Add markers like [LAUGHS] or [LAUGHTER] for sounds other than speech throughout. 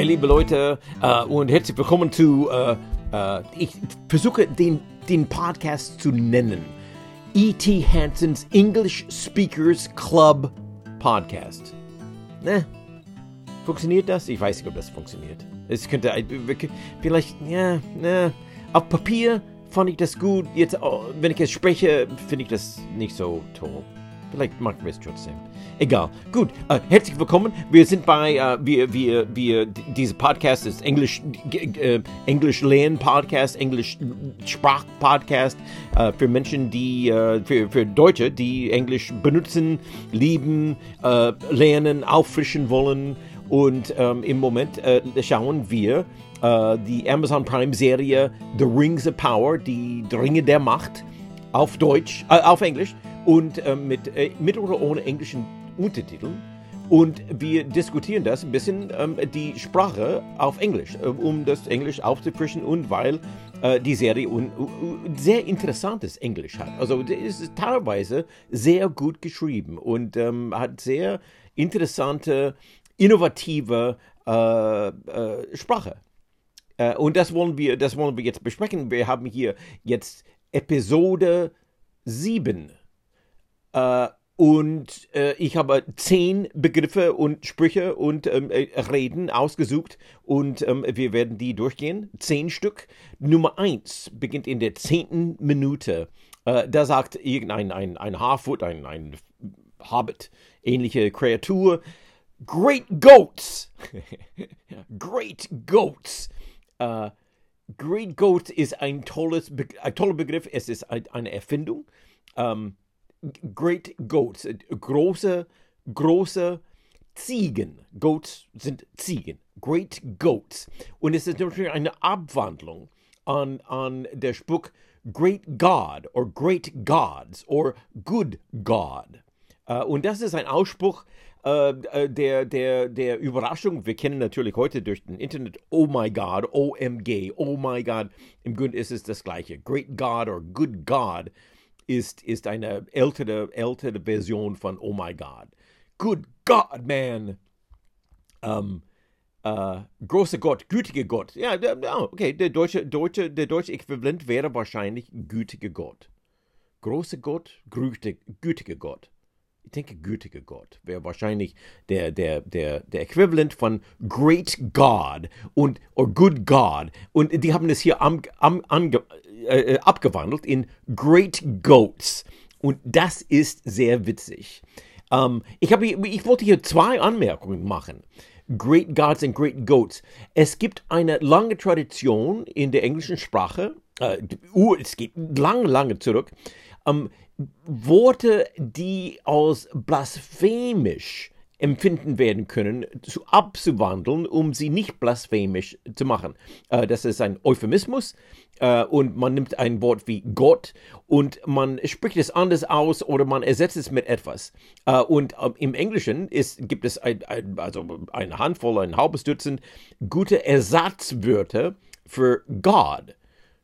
Hi, liebe Leute, äh, und herzlich willkommen zu, äh, äh, ich versuche den, den Podcast zu nennen. E.T. Hansons English Speakers Club Podcast. Ne? Funktioniert das? Ich weiß nicht, ob das funktioniert. Es könnte vielleicht, ja, ne, auf Papier fand ich das gut. Jetzt, oh, wenn ich es spreche, finde ich das nicht so toll. Vielleicht machen wir es trotzdem. Egal. Gut. Äh, herzlich willkommen. Wir sind bei, äh, wir, wir, wir, dieser Podcast ist Englisch, äh, Englisch Lernen Podcast, Englisch Sprach Podcast äh, für Menschen, die, äh, für, für Deutsche, die Englisch benutzen, lieben, äh, lernen, auffrischen wollen. Und ähm, im Moment schauen wir die Amazon Prime Serie The Rings of Power, die Ringe der Macht, auf Deutsch, auf Englisch und äh, mit, äh, mit oder ohne englischen Untertiteln. Und wir diskutieren das ein bisschen, ähm, die Sprache auf Englisch, äh, um das Englisch aufzufrischen und weil äh, die Serie un, un, sehr interessantes Englisch hat. Also es ist teilweise sehr gut geschrieben und ähm, hat sehr interessante, innovative äh, äh, Sprache. und das wollen, wir, das wollen wir jetzt besprechen. Wir haben hier jetzt Episode 7 äh, und äh, ich habe zehn Begriffe und Sprüche und ähm, äh, Reden ausgesucht und ähm, wir werden die durchgehen. Zehn Stück. Nummer eins beginnt in der zehnten Minute. Äh, da sagt irgendein ein, ein Harfoot, ein, ein Hobbit, ähnliche Kreatur, Great Goats. [LAUGHS] Great Goats. Uh, Great Goats ist ein, tolles Be ein toller Begriff. Es ist ein, eine Erfindung. Ähm, Great Goats, äh, große, große Ziegen. Goats sind Ziegen. Great Goats. Und es ist natürlich eine Abwandlung an, an der Spruch Great God oder Great Gods oder Good God. Uh, und das ist ein Ausspruch uh, der, der, der Überraschung. Wir kennen natürlich heute durch den Internet, oh my God, OMG, oh my God. Im Grunde ist es das Gleiche. Great God oder Good God ist, ist eine ältere, ältere Version von Oh my God. Good God, man! Um, uh, großer Gott, gütiger Gott. Ja, okay, der deutsche, deutsche, der deutsche Äquivalent wäre wahrscheinlich gütiger Gott. Großer Gott, gütiger Gott. Ich denke, gütiger Gott wäre wahrscheinlich der, der, der, der Äquivalent von Great God und or Good God. Und die haben es hier am, am, ange, äh, äh, abgewandelt in Great Goats. Und das ist sehr witzig. Ähm, ich, hab, ich wollte hier zwei Anmerkungen machen. Great Gods and Great Goats. Es gibt eine lange Tradition in der englischen Sprache, äh, es geht lange, lange zurück, ähm, Worte, die als blasphemisch empfinden werden können, zu abzuwandeln, um sie nicht blasphemisch zu machen. Äh, das ist ein Euphemismus äh, und man nimmt ein Wort wie Gott und man spricht es anders aus oder man ersetzt es mit etwas. Äh, und äh, im Englischen ist, gibt es ein, ein, also eine Handvoll, ein halbes Dutzend gute Ersatzwörter für God.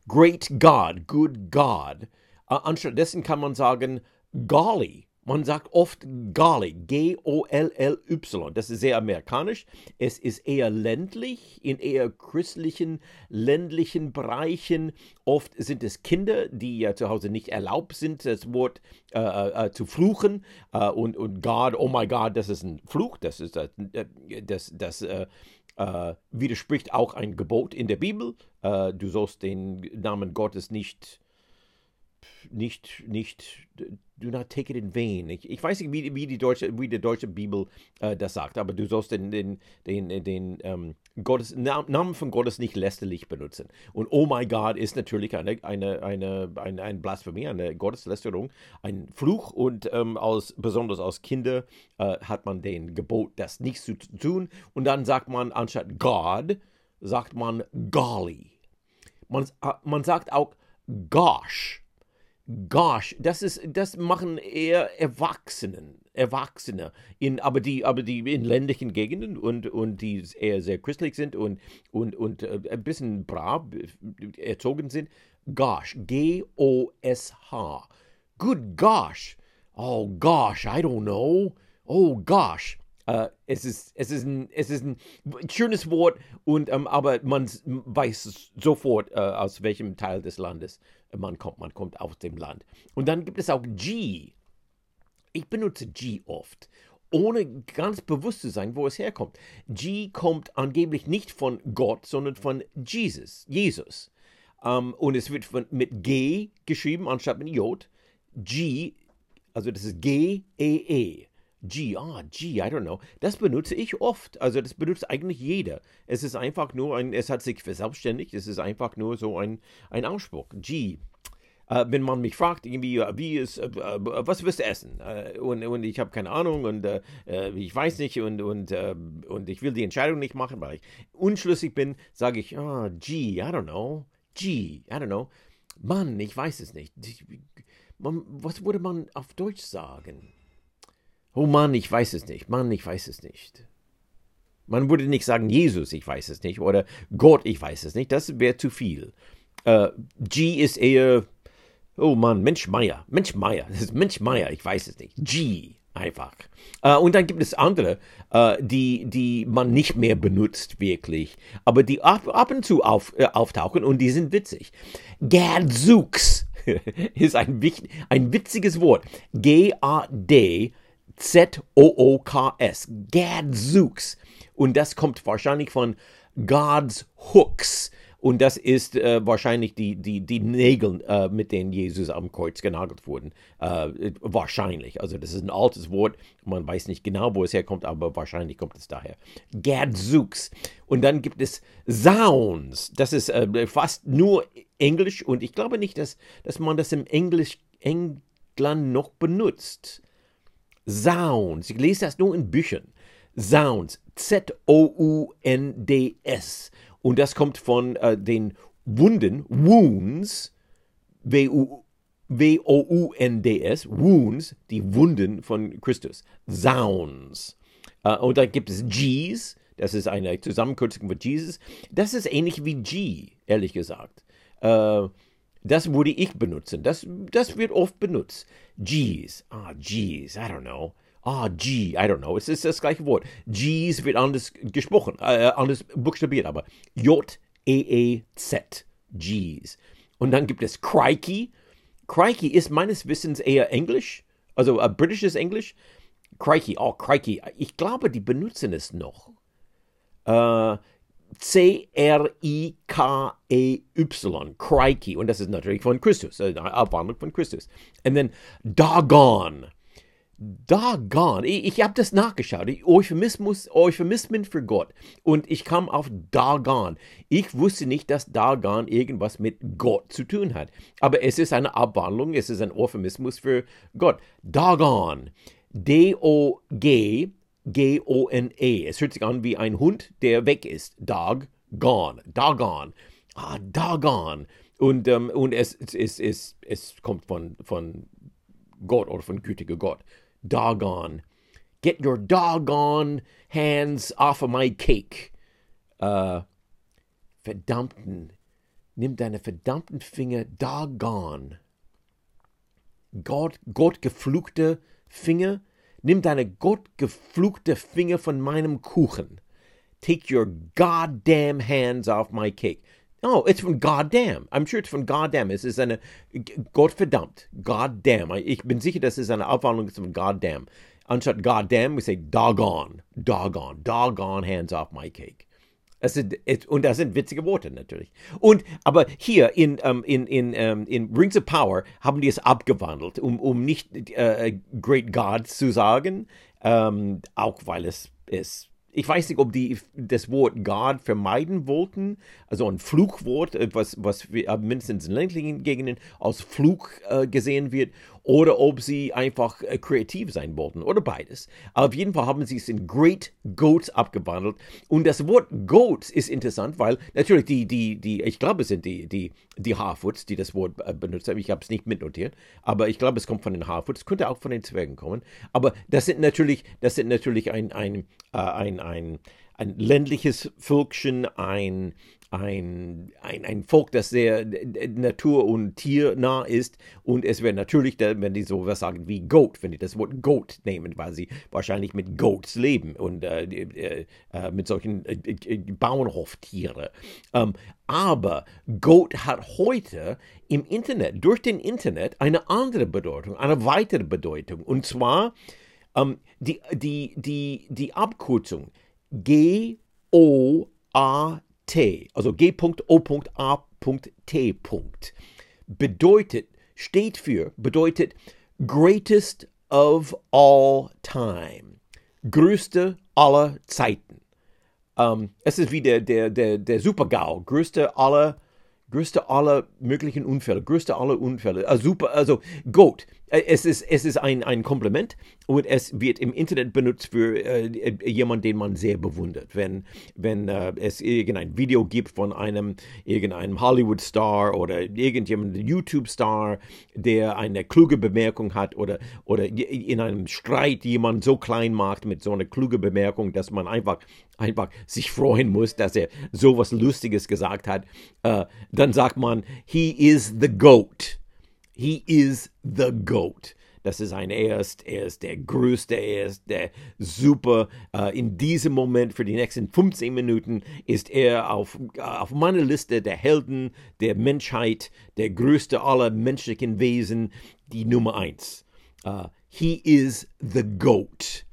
Great God, good God. Uh, anstattdessen kann man sagen Golly. Man sagt oft Golly, G-O-L-L-Y. Das ist sehr amerikanisch. Es ist eher ländlich, in eher christlichen, ländlichen Bereichen. Oft sind es Kinder, die ja zu Hause nicht erlaubt sind, das Wort äh, äh, äh zu fluchen. Äh, und, und God, oh my God, das ist ein Fluch. Das, ist, äh, das, das, das Uh, widerspricht auch ein Gebot in der Bibel. Du sollst den Namen Gottes nicht nicht, nicht, do not take it in vain. Ich, ich weiß nicht, wie, wie, die deutsche, wie die deutsche Bibel äh, das sagt, aber du sollst den, den, den, den ähm, Gottes, Namen von Gottes nicht lästerlich benutzen. Und oh my God ist natürlich eine, eine, eine, eine, eine Blasphemie, eine Gotteslästerung, ein Fluch und ähm, als, besonders als Kinder äh, hat man den Gebot, das nicht zu tun. Und dann sagt man anstatt God, sagt man golly. Man, äh, man sagt auch gosh Gosh, das ist, das machen eher Erwachsenen, Erwachsene, in, aber die, aber die in ländlichen Gegenden und, und die eher sehr christlich sind und, und, und äh, ein bisschen brav erzogen sind. Gosh, G-O-S-H. Good gosh. Oh gosh, I don't know. Oh gosh. Äh, es, ist, es, ist ein, es ist ein schönes Wort, und, ähm, aber man weiß sofort, äh, aus welchem Teil des Landes man kommt. Man kommt aus dem Land. Und dann gibt es auch G. Ich benutze G oft ohne ganz bewusst zu sein, wo es herkommt. G kommt angeblich nicht von Gott, sondern von Jesus. Jesus. Um, ähm, und es wird von, mit G geschrieben anstatt mit J. G, also das ist G-E-E. -E. G, ah, G, I don't know. Das benutze ich oft. Also das benutzt eigentlich jeder. Es ist einfach nur ein, es hat sich verselbstständigt, es ist einfach nur so ein, ein Ausspruch. G. Äh, wenn man mich fragt, irgendwie, wie ist, äh, äh was wirst du essen? Äh, und, und ich habe keine Ahnung und äh, äh, ich weiß nicht und, und, und ich will die Entscheidung nicht machen, weil ich unschlüssig bin, sage ich, ah, G, I don't know. G, I don't know. Mann, ich weiß es nicht. Man, was würde man auf Deutsch sagen? Oh Mann, ich weiß es nicht. Mann, ich weiß es nicht. Man würde nicht sagen, Jesus, ich weiß es nicht. Oder Gott, ich weiß es nicht. Das wäre zu viel. Äh, G ist eher, oh Mann, Mensch Meier. Mensch Meier. [LAUGHS] Das ist Mensch Meier, ich weiß es nicht. G einfach. Äh, und dann gibt es andere, äh, die, die man nicht mehr benutzt wirklich, aber die ab, ab und zu auf, äh, auftauchen und die sind witzig. Gadzooks [LAUGHS] ist ein, ein witziges Wort. G-A-D Z-O-O-K-S. Gadzooks. Und das kommt wahrscheinlich von God's Hooks. Und das ist äh, wahrscheinlich die, die, die Nägel, äh, mit denen Jesus am Kreuz genagelt wurden. Äh, wahrscheinlich. Also das ist ein altes Wort. Man weiß nicht genau, wo es herkommt, aber wahrscheinlich kommt es daher. Gadzooks. Und dann gibt es Sounds. Das ist äh, fast nur Englisch. Und ich glaube nicht, dass, dass man das im Englisch England noch benutzt. Sounds. Ich lese das nur in Büchern. Sounds. Z-O-U-N-D-S. Und das kommt von äh, den Wunden, Wounds, W-O-U-N-D-S, Wounds, die Wunden von Christus. Sounds. Äh, und dann gibt es G's, das ist eine Zusammenkürzung von Jesus. Das ist ähnlich wie G, ehrlich gesagt. Äh, das würde ich benutzen. Das, das wird oft benutzt. G's. Ah, G's. I don't know. Ah, G. I don't know. Es ist das gleiche Wort. G's wird anders gesprochen, äh, anders buchstabiert, aber J-E-E-Z. G's. Und dann gibt es Crikey. Crikey ist meines Wissens eher Englisch, also äh, britisches Englisch. Crikey, oh, Crikey. Ich glaube, die benutzen es noch. Äh, C-R-I-K-E-Y, Crikey. Und das ist natürlich von Christus, eine Abwandlung von Christus. Und dann Doggone. Doggone. Ich, ich habe das nachgeschaut. Euphemismus, Euphemismen für Gott. Und ich kam auf Doggone. Ich wusste nicht, dass Doggone irgendwas mit Gott zu tun hat. Aber es ist eine Abwandlung, es ist ein Euphemismus für Gott. Doggone. D-O-G G-O-N-E. Es hört sich an wie ein Hund, der weg ist. Dog, gone. Doggone. Ah, doggone. Und, ähm, und es, es, es, es, kommt von, von Gott oder von gütiger Gott. Doggone. Get your doggone hands off of my cake. Äh, verdammten. Nimm deine verdammten Finger doggone. Gott, Gott gefluchte Finger Nimm deine gottgeflugte Finger von meinem Kuchen. Take your goddamn hands off my cake. Oh, it's from goddamn. I'm sure it's from goddamn. Es ist eine Gottverdammt. Goddamn. Ich bin sicher, dass es eine Abwandlung von goddamn. Anstatt goddamn, we say doggone. Doggone. Doggone hands off my cake. Es sind, es, und das sind witzige Worte natürlich. Und aber hier in, um, ähm, in, in, um, ähm, in Rings of Power haben die es abgewandelt, um, um nicht uh, Great God zu sagen, um, ähm, auch weil es, es ich weiß nicht, ob die das Wort God vermeiden wollten, also ein Fluchwort, äh, was, was mindestens in ländlichen Gegenden als Fluch äh, gesehen wird, oder ob sie einfach äh, kreativ sein wollten oder beides. Auf jeden Fall haben sie es in Great Goats abgewandelt. Und das Wort Goats ist interessant, weil natürlich die, die, die, ich glaube, es sind die, die, die Harfoots, die das Wort äh, benutzt haben. Ich habe es nicht mitnotiert, aber ich glaube, es kommt von den Harfoots, könnte auch von den Zwergen kommen. Aber das sind natürlich, das sind natürlich ein, ein, äh, ein, ein, ein ländliches Völkchen, ein, ein, ein, ein Volk, das sehr natur- und tiernah ist. Und es wäre natürlich, wenn die sowas sagen wie Goat, wenn die das Wort Goat nehmen, weil sie wahrscheinlich mit Goats leben und äh, äh, äh mit solchen äh, äh, Bauernhoftiere. Ähm, aber Goat hat heute im Internet, durch den Internet, eine andere Bedeutung, eine weitere Bedeutung. Und zwar ähm, die, die, die, die Abkürzung G-O-A-T, also G.O.A.T. bedeutet, steht für, bedeutet Greatest of all time. Größte aller Zeiten. Ähm, es ist wie der, der, der, der Super-GAU, größte aller größte aller möglichen Unfälle, größte aller Unfälle. Also super, also Goat. Äh, es ist, es ist ein, ein Kompliment und es wird im Internet benutzt für äh, jemanden, den man sehr bewundert. Wenn, wenn äh, es irgendein Video gibt von einem irgendeinem Hollywood-Star oder irgendjemandem YouTube-Star, der eine kluge Bemerkung hat oder, oder in einem Streit jemand so klein macht mit so einer kluge Bemerkung, dass man einfach, einfach sich freuen muss, dass er sowas Lustiges gesagt hat, äh, dann sagt man, he is the goat. He is the GOAT. Das ist ein, er ist, er ist der Größte, er ist der Super. Uh, in diesem Moment, für die nächsten 15 Minuten, ist er auf, auf meiner Liste der Helden der Menschheit, der Größte aller menschlichen Wesen, die Nummer eins. Uh, he is the GOAT.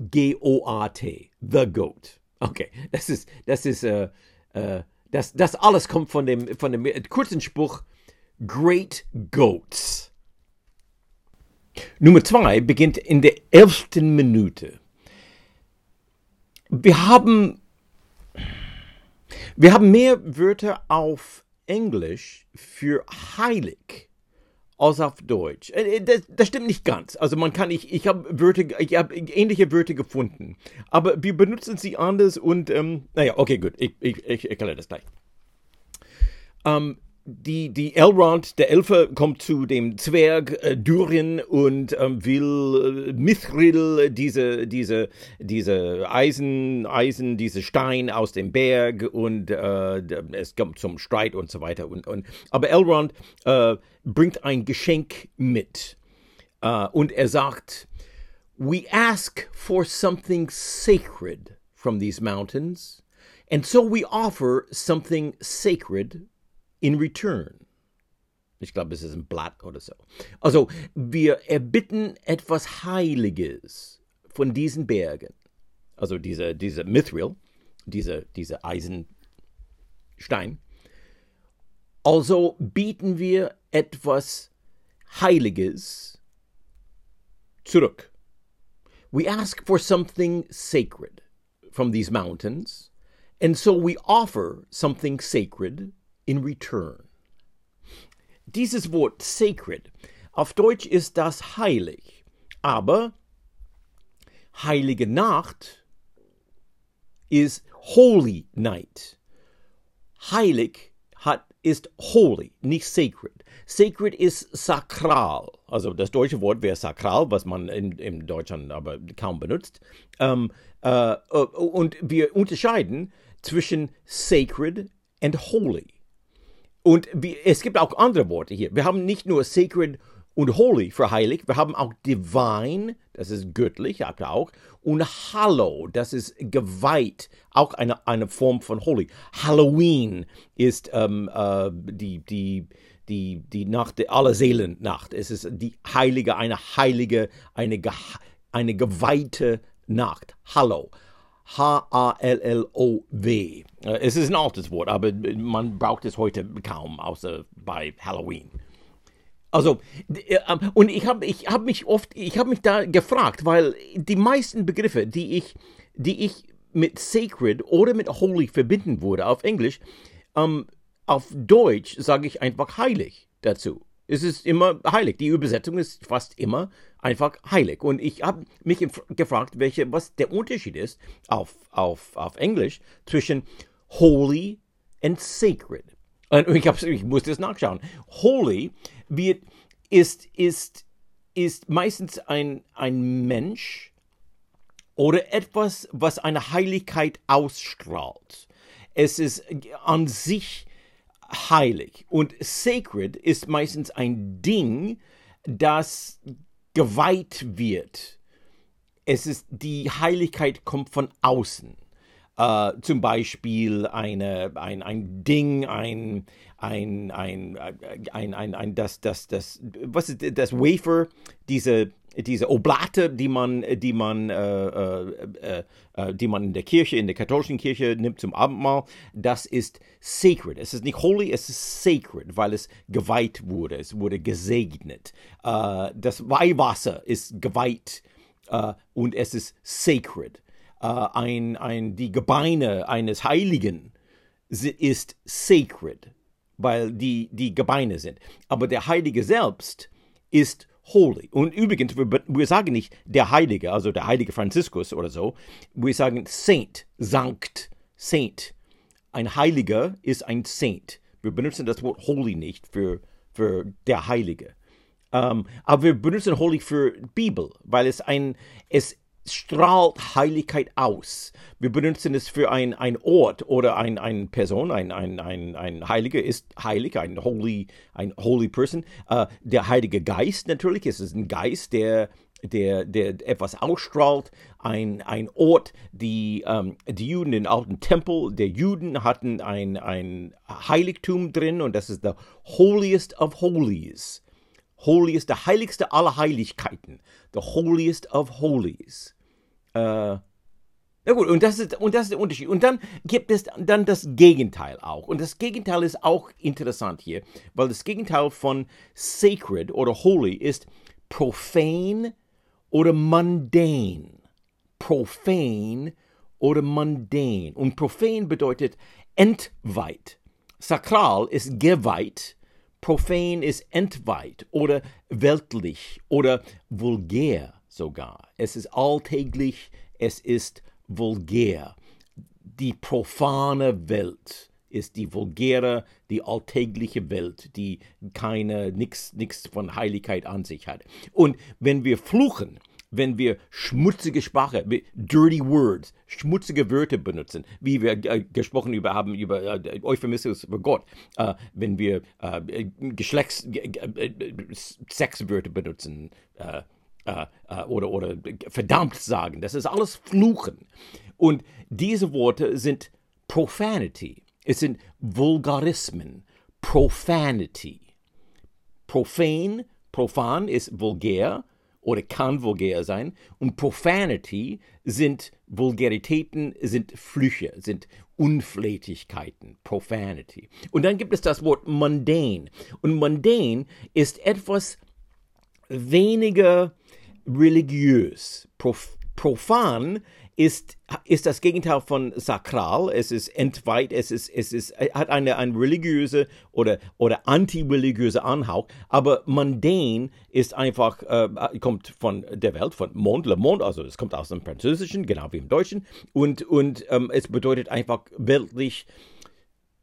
G-O-A-T. The GOAT. Okay, das ist, das ist, uh, das, das alles kommt von dem, von dem kurzen Spruch, Great Goats. Nummer zwei beginnt in der elften Minute. Wir haben, wir haben mehr Wörter auf Englisch für heilig als auf Deutsch. Äh, das, das, stimmt nicht ganz. Also man kann, ich, ich habe Wörter, ich habe ähnliche Wörter gefunden, aber wir benutzen sie anders und, ähm, naja, okay, gut, ich, ich, ich erkläre das gleich. Ähm, die, die Elrond, der Elfe, kommt zu dem Zwerg äh, Durin und ähm, will äh, Mithril, diese, diese, diese Eisen, Eisen, diese Stein aus dem Berg und äh, es kommt zum Streit und so weiter. Und, und, aber Elrond äh, bringt ein Geschenk mit äh, und er sagt, We ask for something sacred from these mountains, and so we offer something sacred in return. Ich glaube, es ist ein Blatt oder so. Also, wir erbitten etwas Heiliges von diesen Bergen. Also diese, diese Mithril, diese, diese Eisenstein. Also bieten wir etwas Heiliges zurück. We ask for something sacred from these mountains, and so we offer something sacred in return. Dieses Wort sacred, auf Deutsch ist das heilig, aber heilige Nacht ist holy night. Heilig hat, ist holy, nicht sacred. Sacred ist sakral, also das deutsche Wort wäre sakral, was man in, in Deutschland aber kaum benutzt. Ähm, äh, und wir unterscheiden zwischen sacred and holy. Und wie, es gibt auch andere Worte hier. Wir haben nicht nur sacred und holy für heilig, wir haben auch divine, das ist göttlich, habt ihr auch, und hallow, das ist geweiht, auch eine, eine Form von holy. Halloween ist ähm, äh, die, die, die, die Nacht der Allerseelennacht. Es ist die heilige, eine heilige, eine, eine geweihte Nacht. Hallow. H-A-L-L-O-W. Äh, es ist ein altes Wort, aber man braucht es heute kaum, außer bei Halloween. Also, äh, und ich habe ich hab mich oft, ich habe mich da gefragt, weil die meisten Begriffe, die ich, die ich mit sacred oder mit holy verbinden würde auf Englisch, ähm, auf Deutsch sage ich einfach heilig dazu. Es ist immer heilig. Die Übersetzung ist fast immer einfach heilig. Und ich habe mich gefragt, welche, was der Unterschied ist auf, auf, auf Englisch zwischen holy and sacred. Und ich, hab, ich musste es nachschauen. Holy wird, ist, ist, ist meistens ein, ein Mensch oder etwas, was eine Heiligkeit ausstrahlt. es ist an sich heilig. Und sacred ist meistens ein Ding, das geweiht wird. Es ist, die Heiligkeit kommt von außen. Uh, zum Beispiel eine, ein, ein Ding, ein, ein, ein, ein, ein, ein, das, das, das, was ist das Wafer, diese, diese Oblate, die man, die man, äh, äh, äh, die man in der Kirche, in der katholischen Kirche nimmt zum Abendmahl, das ist sacred. Es ist nicht holy, es ist sacred, weil es geweiht wurde, es wurde gesegnet. Äh, das Weihwasser ist geweiht äh, und es ist sacred äh, ein, ein, die Gebeine eines Heiligen ist sacred, weil die, die Gebeine sind. Aber der Heilige selbst ist holy. Und übrigens, wir, wir sagen nicht der Heilige, also der heilige Franziskus oder so, wir sagen Saint, Sankt, Saint. Ein Heiliger ist ein Saint. Wir benutzen das Wort holy nicht für, für der Heilige. Um, ähm, aber wir benutzen holy für Bibel, weil es ein, es strahlt Heiligkeit aus. Wir benutzen es für ein, ein Ort oder ein, eine Person, ein, ein, ein, ein Heiliger ist heilig, ein holy, ein holy person. Uh, der Heilige Geist natürlich, es ist ein Geist, der, der, der etwas ausstrahlt, ein, ein Ort, die, ähm, die Juden, den alten Tempel der Juden hatten ein, ein Heiligtum drin und das ist der Holiest of Holies. Holiest, der heiligste aller Heiligkeiten. The holiest of holies. Äh, na gut, und das, ist, und das ist der Unterschied. Und dann gibt es dann das Gegenteil auch. Und das Gegenteil ist auch interessant hier, weil das Gegenteil von sacred oder holy ist profane oder mundane. Profane oder mundane. Und profane bedeutet entweiht. Sakral ist geweiht. Profan ist entweiht oder weltlich oder vulgär sogar. Es ist alltäglich, es ist vulgär. Die profane Welt ist die vulgäre, die alltägliche Welt, die keine, nichts von Heiligkeit an sich hat. Und wenn wir fluchen, wenn wir schmutzige Sprache, dirty words, schmutzige Wörter benutzen, wie wir äh, gesprochen über haben über äh, Euphemismus über Gott, äh, wenn wir äh, Geschlechts äh, Sexwörter benutzen, äh, äh, oder, oder verdammt sagen. Das ist alles Fluchen. Und diese Worte sind Profanity. Es sind Vulgarismen. Profanity. Profan, profan ist vulgär oder kann vulgär sein. Und Profanity sind Vulgaritäten, sind Flüche, sind Unflätigkeiten, Profanity. Und dann gibt es das Wort mundane. Und mundane ist etwas weniger religiös. Prof profan ist, ist das Gegenteil von sakral. Es ist entweiht, es ist, es ist, hat eine, eine religiöse oder, oder anti-religiöse Anhauch. Aber mundane ist einfach, äh, kommt von der Welt, von Monde, le monde, also es kommt aus dem Französischen, genau wie im Deutschen. Und, und ähm, es bedeutet einfach weltlich,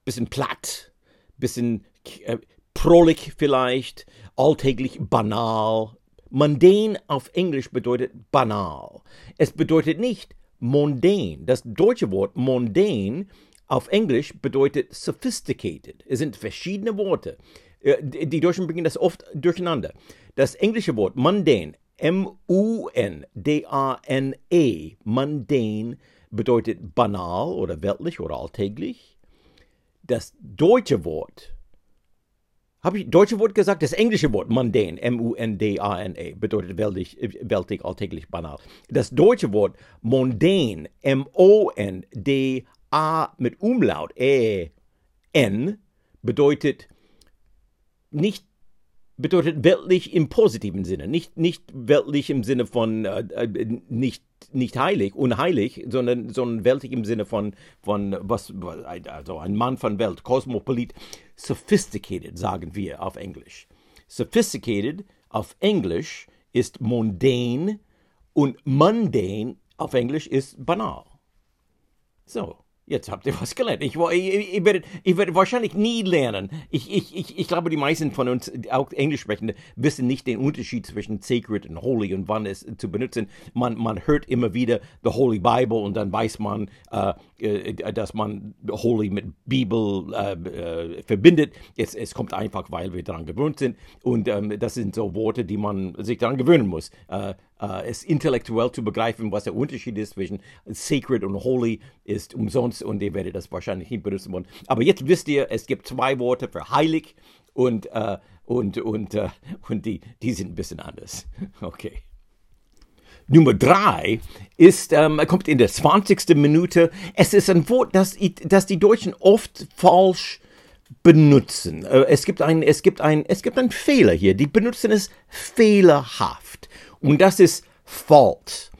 bisschen platt, bisschen äh, prolig vielleicht, alltäglich banal, Mundane auf Englisch bedeutet banal. Es bedeutet nicht mundane. Das deutsche Wort mundane auf Englisch bedeutet sophisticated. Es sind verschiedene Worte. Äh, die Deutschen bringen das oft durcheinander. Das englische Wort mundane, M-U-N-D-A-N-E, mundane, bedeutet banal oder weltlich oder alltäglich. Das deutsche Wort habe ich deutsche Wort gesagt? Das englische Wort mundane, M-U-N-D-A-N-E, bedeutet weltig, weltig, alltäglich, banal. Das deutsche Wort mondane, M-O-N-D-A mit Umlaut, E-N, bedeutet nicht bedeutet weltlich im positiven Sinne, nicht, nicht weltlich im Sinne von äh, äh, nicht, nicht heilig, unheilig, sondern, sondern weltlich im Sinne von, von was, also ein Mann von Welt, Kosmopolit, sophisticated, sagen wir auf Englisch. Sophisticated auf Englisch ist mundane und mundane auf Englisch ist banal. So, Jetzt habt ihr was gelernt. Ich, ich, ich, werde, ich werde wahrscheinlich nie lernen. Ich, ich, ich, ich glaube, die meisten von uns, auch Englisch sprechende, wissen nicht den Unterschied zwischen sacred und holy und wann es zu benutzen. Man, man hört immer wieder the Holy Bible und dann weiß man, äh, äh dass man holy mit Bibel äh, äh, verbindet. Es, es kommt einfach, weil wir daran gewöhnt sind. Und ähm, das sind so Worte, die man sich daran gewöhnen muss. Äh, es intellektuell zu begreifen, was der Unterschied ist zwischen sacred und holy, ist umsonst und ihr werdet das wahrscheinlich nicht benutzen wollen. Aber jetzt wisst ihr, es gibt zwei Worte für heilig und, äh, und, und, äh, und die, die sind ein bisschen anders. [LAUGHS] Okay. Nummer drei ist, ähm, kommt in der 20. Minute. Es ist ein Wort, das, das die Deutschen oft falsch benutzen. Äh, es gibt ein, es gibt ein, es gibt einen Fehler hier. Die benutzen es fehlerhaft. Und das ist Fault.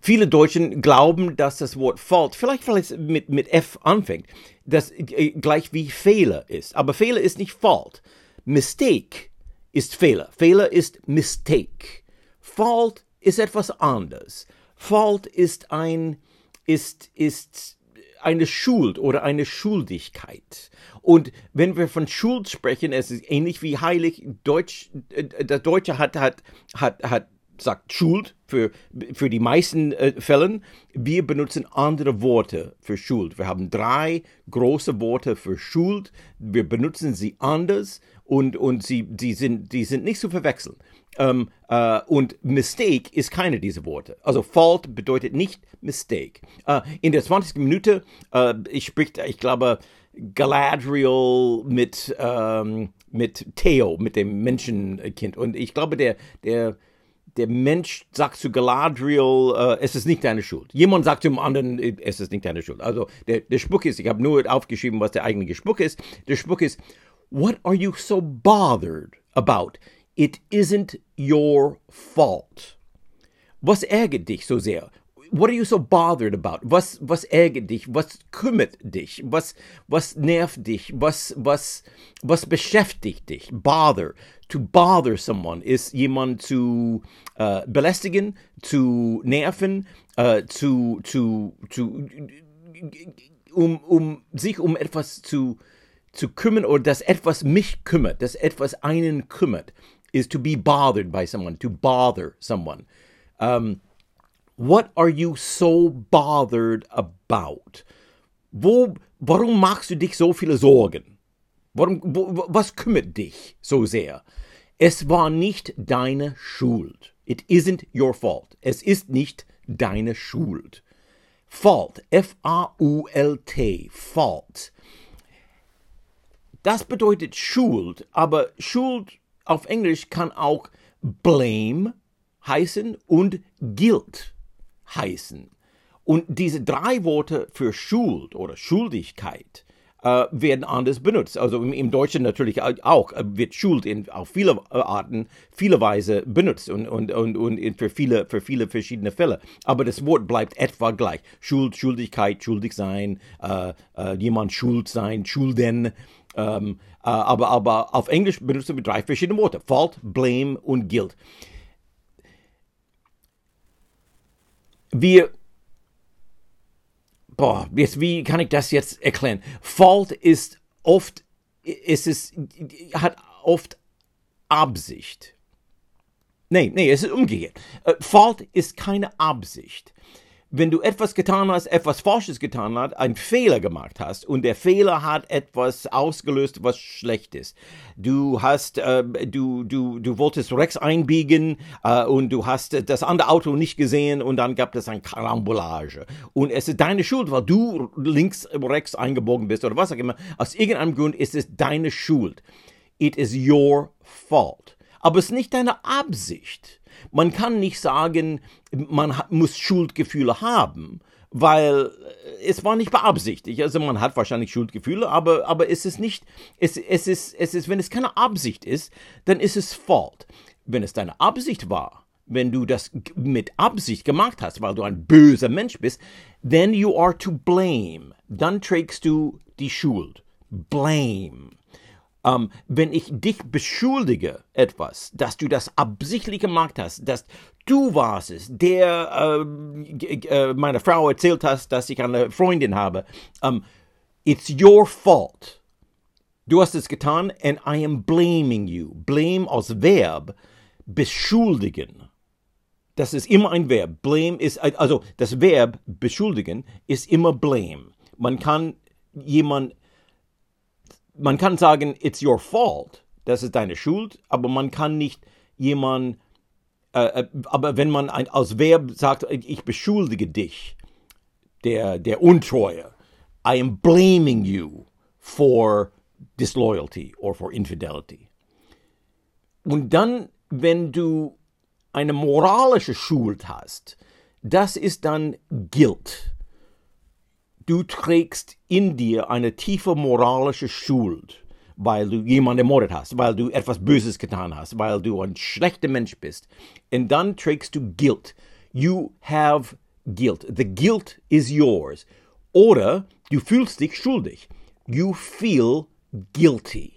Viele Deutschen glauben, dass das Wort Fault, vielleicht weil es mit, mit F anfängt, das äh, gleich wie Fehler ist. Aber Fehler ist nicht Fault. Mistake ist Fehler. Fehler ist Mistake. Fault ist etwas anderes. Fault ist ein, ist, ist eine Schuld oder eine Schuldigkeit. Und wenn wir von Schuld sprechen, es ist ähnlich wie heilig. Deutsch, äh, der Deutsche hat, hat, hat, hat sagt Schuld für, für die meisten äh, Fällen. Wir benutzen andere Worte für Schuld. Wir haben drei große Worte für Schuld. Wir benutzen sie anders und, und sie, sie sind, die sind nicht zu verwechseln. Ähm, äh, und Mistake ist keine dieser Worte. Also Fault bedeutet nicht Mistake. Äh, in der 20. Minute, äh, ich spricht, ich glaube, Galadriel mit, ähm, mit Theo, mit dem Menschenkind. Und ich glaube, der, der der Mensch sagt zu Galadriel, äh, es ist nicht deine Schuld. Jemand sagt zum anderen, es ist nicht deine Schuld. Also der, der Spruch ist, ich habe nur aufgeschrieben, was der eigentliche Spruch ist. Der Spruch ist, what are you so bothered about? It isn't your fault. Was ärgert dich so sehr? What are you so bothered about? Was, was ärgert dich? Was kümmert dich? Was, was nervt dich? Was, was, was beschäftigt dich? Bother. To bother someone ist jemand zu uh, belästigen, zu nerven, uh, zu, zu, zu, um, um sich um etwas zu, zu kümmern oder dass etwas mich kümmert, dass etwas einen kümmert, is to be bothered by someone, to bother someone. Um, What are you so bothered about? Wo, warum machst du dich so viele Sorgen? Warum, wo, was kümmert dich so sehr? Es war nicht deine Schuld. It isn't your fault. Es ist nicht deine Schuld. Fault, F-A-U-L-T, Fault. Das bedeutet Schuld, aber Schuld auf Englisch kann auch blame heißen und guilt heißen. Und diese drei Worte für Schuld oder Schuldigkeit äh, werden anders benutzt. Also im, im, Deutschen natürlich auch äh, wird Schuld in, auf viele äh, Arten, viele Weise benutzt und, und, und, und für, viele, für viele verschiedene Fälle. Aber das Wort bleibt etwa gleich. Schuld, Schuldigkeit, schuldig sein, äh, äh, jemand schuld sein, schulden. Ähm, äh, aber, aber auf Englisch benutzen wir drei verschiedene Worte. Fault, Blame und Guilt. Wir, boah, jetzt, wie kann ich das jetzt erklären? Fault ist oft, ist es, hat oft Absicht. Nee, nee, es ist umgekehrt. Äh, Fault ist keine Absicht wenn du etwas getan hast, etwas Falsches getan hast, einen Fehler gemacht hast und der Fehler hat etwas ausgelöst, was schlecht ist. Du hast, äh, du, du, du wolltest rechts einbiegen äh, und du hast das andere Auto nicht gesehen und dann gab es ein Karambolage. Und es ist deine Schuld, weil du links, rechts eingebogen bist oder was auch immer. Aus irgendeinem Grund ist es deine Schuld. It is your fault. Aber es ist nicht deine Absicht. Man kann nicht sagen, man muss Schuldgefühle haben, weil es war nicht beabsichtigt. Also man hat wahrscheinlich Schuldgefühle, aber, aber es ist nicht, es, es, ist, es ist, wenn es keine Absicht ist, dann ist es Fault. Wenn es deine Absicht war, wenn du das mit Absicht gemacht hast, weil du ein böser Mensch bist, then you are to blame. Dann trägst du die Schuld. Blame. Ähm, wenn ich dich beschuldige etwas, dass du das absichtlich gemacht hast, dass du warst es, der äh, äh, meiner Frau erzählt hast, dass ich eine Freundin habe, ähm, it's your fault. Du hast es getan and I am blaming you. Blame als Verb, beschuldigen. Das ist immer ein Verb. Blame ist, also das Verb beschuldigen ist immer blame. Man kann jemand man kann sagen, it's your fault, das ist deine Schuld, aber man kann nicht jemand, äh, äh, aber wenn man ein, als Verb sagt, ich beschuldige dich, der, der Untreue, I am blaming you for disloyalty or for infidelity. Und dann, wenn du eine moralische Schuld hast, das ist dann Guilt du trägst in dir eine tiefe moralische Schuld, weil du jemanden ermordet hast, weil du etwas Böses getan hast, weil du ein schlechter Mensch bist. Und dann trägst du Guilt. You have guilt. The guilt is yours. Oder du fühlst dich schuldig. You feel guilty.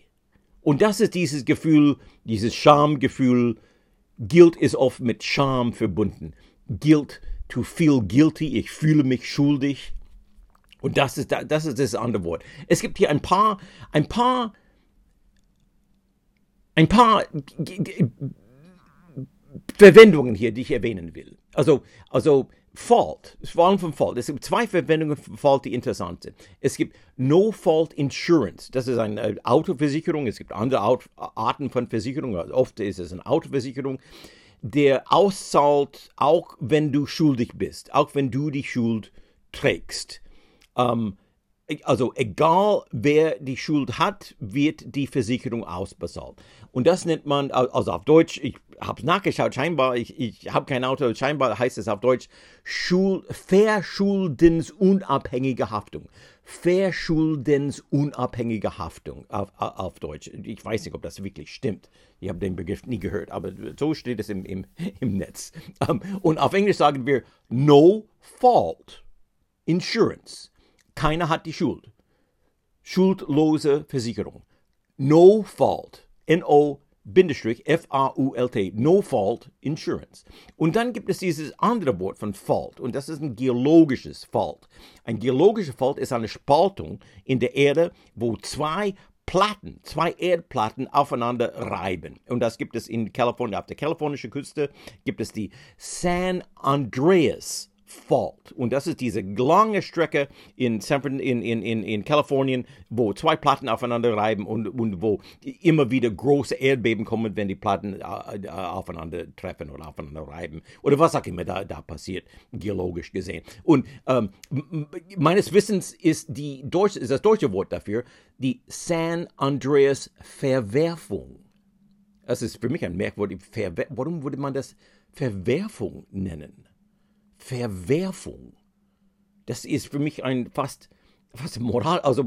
Und das ist dieses Gefühl, dieses Schamgefühl. Guilt ist oft mit Scham verbunden. Guilt, to feel guilty, ich fühle mich schuldig. Und das ist, das ist das andere Wort. Es gibt hier ein paar, ein paar, ein paar Verwendungen hier, die ich erwähnen will. Also, also Fault, vor allem von Fault. Es gibt zwei Verwendungen von Fault, die interessant sind. Es gibt No-Fault Insurance. Das ist eine Autoversicherung. Es gibt andere Arten von Versicherung. Oft ist es eine Autoversicherung, der auszahlt, auch wenn du schuldig bist, auch wenn du die Schuld trägst. Ähm, also egal wer die Schuld hat, wird die Versicherung ausbezahlt. Und das nennt man, also auf Deutsch, ich habe es nachgeschaut, scheinbar, ich, ich habe kein Auto, scheinbar heißt es auf Deutsch Schul, Verschuldensunabhängige Haftung. Verschuldensunabhängige Haftung auf, auf Deutsch. Ich weiß nicht, ob das wirklich stimmt. Ich habe den Begriff nie gehört, aber so steht es im, im, im Netz. Ähm, und auf Englisch sagen wir No Fault Insurance. Keiner hat die Schuld. Schuldlose Versicherung. No fault. N-O-F-A-U-L-T. No fault insurance. Und dann gibt es dieses andere Wort von fault. Und das ist ein geologisches Fault. Ein geologischer Fault ist eine Spaltung in der Erde, wo zwei Platten, zwei Erdplatten aufeinander reiben. Und das gibt es in Kalifornien, auf der kalifornischen Küste gibt es die San Andreas Fault. Und das ist diese lange Strecke in, San, in, in, in, in Kalifornien, wo zwei Platten aufeinander reiben und, und wo immer wieder große Erdbeben kommen, wenn die Platten äh, äh aufeinander treffen oder aufeinander reiben. Oder was auch immer da, da passiert, geologisch gesehen. Und ähm, meines Wissens ist, die Deutsch, ist das deutsche Wort dafür die San Andreas Verwerfung. Das ist für mich ein merkwürdiges Verwerfung. Warum würde man das Verwerfung nennen? Verwerfung. Das ist für mich ein fast, fast Moral, also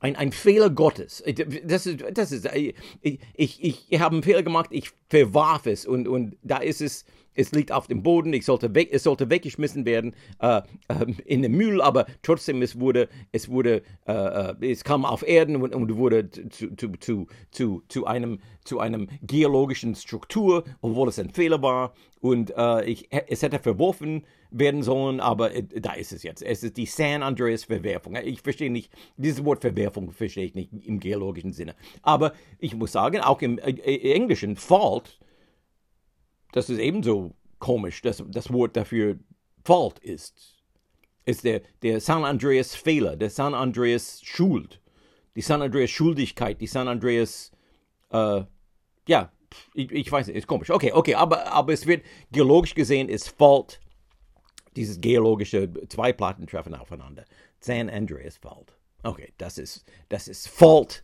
ein, ein Fehler Gottes. Das ist, das ist, ich, ich, ich habe einen Fehler gemacht, ich verwarf es und, und da ist es, es liegt auf dem Boden, ich sollte weg, es sollte weggeschmissen werden äh, äh, in den Müll, aber trotzdem es wurde, es wurde, äh, äh es kam auf Erden und, und wurde zu, zu, zu, zu, zu, einem, zu einem geologischen Struktur, obwohl es ein Fehler war und äh, ich, es hätte verworfen werden sollen, aber äh, da ist es jetzt. Es ist die San Andreas Verwerfung. Ich verstehe nicht, dieses Wort Verwerfung verstehe ich nicht im geologischen Sinne. Aber ich muss sagen, auch im Englischen, Fault, das ist ebenso komisch, dass das Wort dafür Fault ist. Ist der, der San Andreas Fehler, der San Andreas Schuld, die San Andreas Schuldigkeit, die San Andreas, äh, ja, ich, ich, weiß nicht, ist komisch. Okay, okay, aber, aber es wird geologisch gesehen, ist Fault, dieses geologische, zwei Platten treffen aufeinander. San Andreas Fault. Okay, das ist, das ist Fault.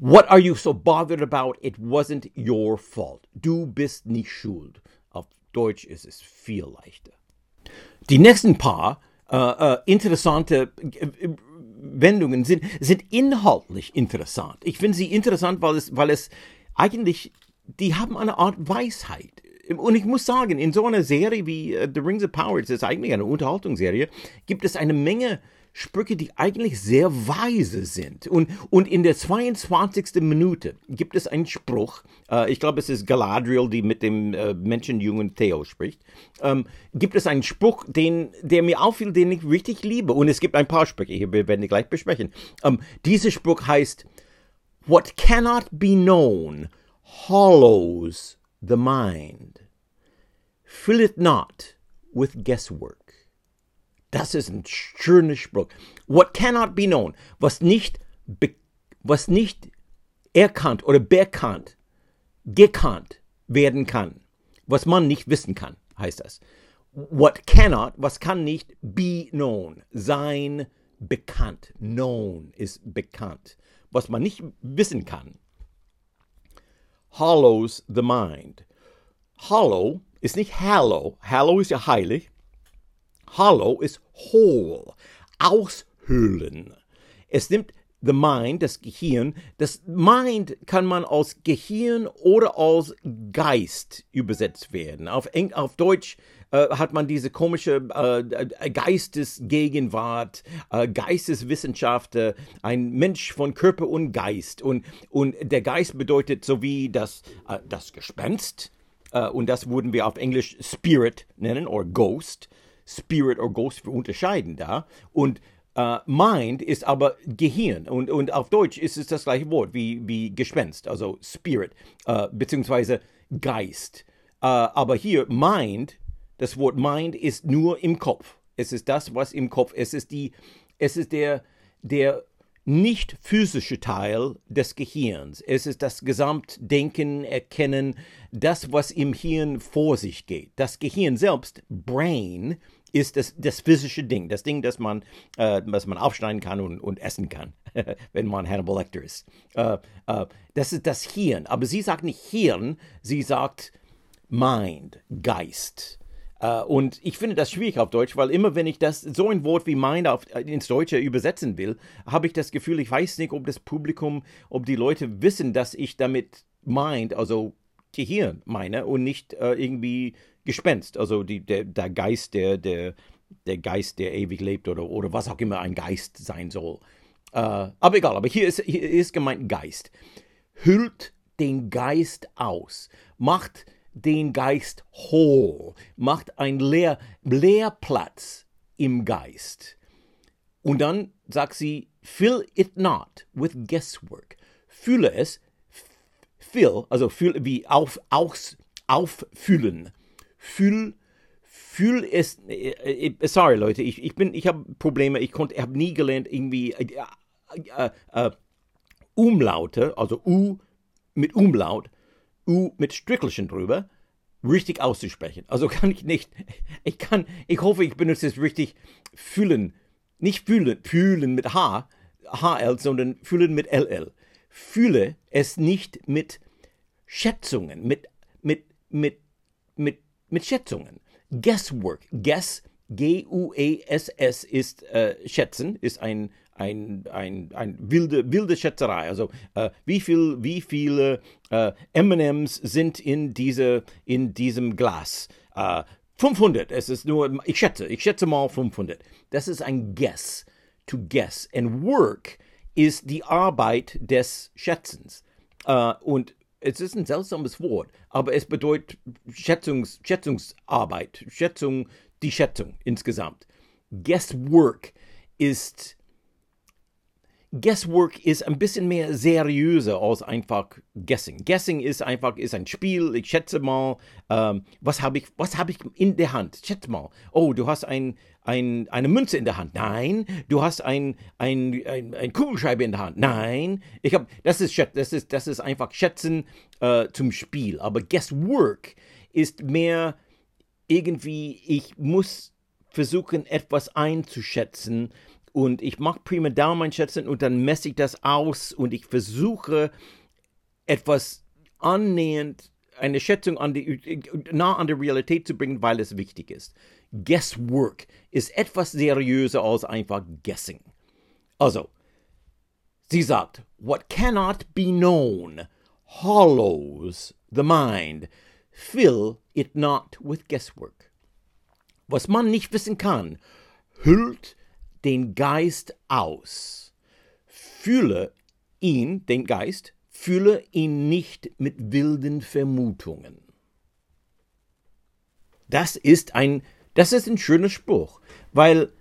What are you so bothered about? It wasn't your fault. Du bist nicht schuld. Auf Deutsch ist es viel leichter. Die nächsten paar äh, äh, interessante äh, Wendungen sind, sind inhaltlich interessant. Ich finde sie interessant, weil es, weil es eigentlich, die haben eine Art Weisheit. Und ich muss sagen, in so einer Serie wie The Rings of Power, das ist eigentlich eine Unterhaltungsserie, gibt es eine Menge Sprüche, die eigentlich sehr weise sind. Und, und in der 22. Minute gibt es einen Spruch, äh, ich glaube, es ist Galadriel, die mit dem äh, Menschenjungen Theo spricht, ähm, gibt es einen Spruch, den, der mir auffiel, den ich richtig liebe. Und es gibt ein paar Sprüche, hier wir werden die gleich besprechen. Ähm, dieser Spruch heißt, What cannot be known hollows the mind. Fill it not with guesswork. Das ist ein schöner Spruch. What cannot be known, was nicht, was nicht erkannt oder bekannt, gekannt werden kann, was man nicht wissen kann, heißt das. What cannot, was kann nicht be known, sein bekannt. Known ist bekannt. Was man nicht wissen kann. Hollows the mind. Hollow ist nicht hallow. Hallow ist ja heilig. Hollow ist whole, aushöhlen. Es nimmt the mind, das Gehirn. Das Mind kann man als Gehirn oder als Geist übersetzt werden. Auf, Eng auf Deutsch äh, hat man diese komische äh, Geistesgegenwart, äh, Geisteswissenschaft, äh, ein Mensch von Körper und Geist. Und, und der Geist bedeutet so wie das, äh, das Gespenst. Und das würden wir auf Englisch Spirit nennen oder Ghost. Spirit or Ghost unterscheiden da. Und Uh, mind ist aber Gehirn und, und auf Deutsch ist es das gleiche Wort wie, wie Gespenst, also Spirit, uh, beziehungsweise Geist. Uh, aber hier Mind, das Wort Mind ist nur im Kopf. Es ist das, was im Kopf, es ist die, es ist der, der nicht physische Teil des Gehirns. Es ist das Gesamtdenken, Erkennen, das, was im Hirn vor sich geht. Das Gehirn selbst, Brain, ist das, das physische Ding, das Ding, das man, äh, was man aufschneiden kann und, und essen kann, [LAUGHS] wenn man Hannibal Lecter ist. Äh, äh, das ist das Hirn. Aber sie sagt nicht Hirn, sie sagt Mind, Geist. Uh, und ich finde das schwierig auf Deutsch, weil immer wenn ich das so ein Wort wie Mind auf, äh, ins Deutsche übersetzen will, habe ich das Gefühl, ich weiß nicht, ob das Publikum, ob die Leute wissen, dass ich damit Mind, also Gehirn meine und nicht uh, irgendwie Gespenst, also die, der, der Geist, der, der, der Geist, der ewig lebt oder, oder was auch immer ein Geist sein soll. Äh, aber egal, aber hier ist, hier ist gemeint Geist. Hüllt den Geist aus, macht den Geist hohl, macht einen Leer, Leerplatz im Geist. Und dann sagt sie, fill it not with guesswork. Fühle es, fill, also fill, wie auf, aus, auffüllen fühl, fühl es. Äh, äh, sorry, Leute, ich, ich bin, ich habe Probleme. Ich konnte, habe nie gelernt, irgendwie äh, äh, äh, Umlaute, also U mit Umlaut, U mit Strickelchen drüber, richtig auszusprechen. Also kann ich nicht. Ich kann, ich hoffe, ich benutze es richtig. Fühlen, nicht fühlen, fühlen mit H, HL, sondern fühlen mit LL. Fühle es nicht mit Schätzungen, mit, mit, mit, mit Schätzungen. Guesswork. Guess, G-U-E-S-S ist äh, Schätzen, ist ein, ein, ein, ein wilde, wilde Schätzerei. Also äh, wie, viel, wie viele äh, M&M's sind in, diese, in diesem Glas? 500, äh, es ist nur, ich schätze, ich schätze mal 500. Das ist ein Guess, to guess. And work ist die Arbeit des Schätzens. Uh, und es ist ein seltsames Wort, aber es bedeutet Schätzungs, Schätzungsarbeit, Schätzung, die Schätzung insgesamt. Guesswork ist Guesswork ist ein bisschen mehr seriöser als einfach Guessing. Guessing ist einfach ist ein Spiel. Ich schätze mal, ähm, was habe ich, was ich in der Hand? Schätze mal. Oh, du hast ein, ein, eine Münze in der Hand. Nein. Du hast ein, ein, ein, ein Kugelschreibe in der Hand. Nein. Ich habe, das ist das ist das ist einfach Schätzen äh, zum Spiel. Aber Guesswork ist mehr irgendwie. Ich muss versuchen, etwas einzuschätzen und ich mache prima Daumen einschätzen und dann messe ich das aus und ich versuche etwas annähernd, eine Schätzung an die, nah an der Realität zu bringen, weil es wichtig ist. Guesswork ist etwas seriöser als einfach Guessing. Also, sie sagt, what cannot be known hollows the mind, fill it not with guesswork. Was man nicht wissen kann, hüllt den Geist aus. Fühle ihn, den Geist, fühle ihn nicht mit wilden Vermutungen. Das ist ein, das ist ein schöner Spruch, weil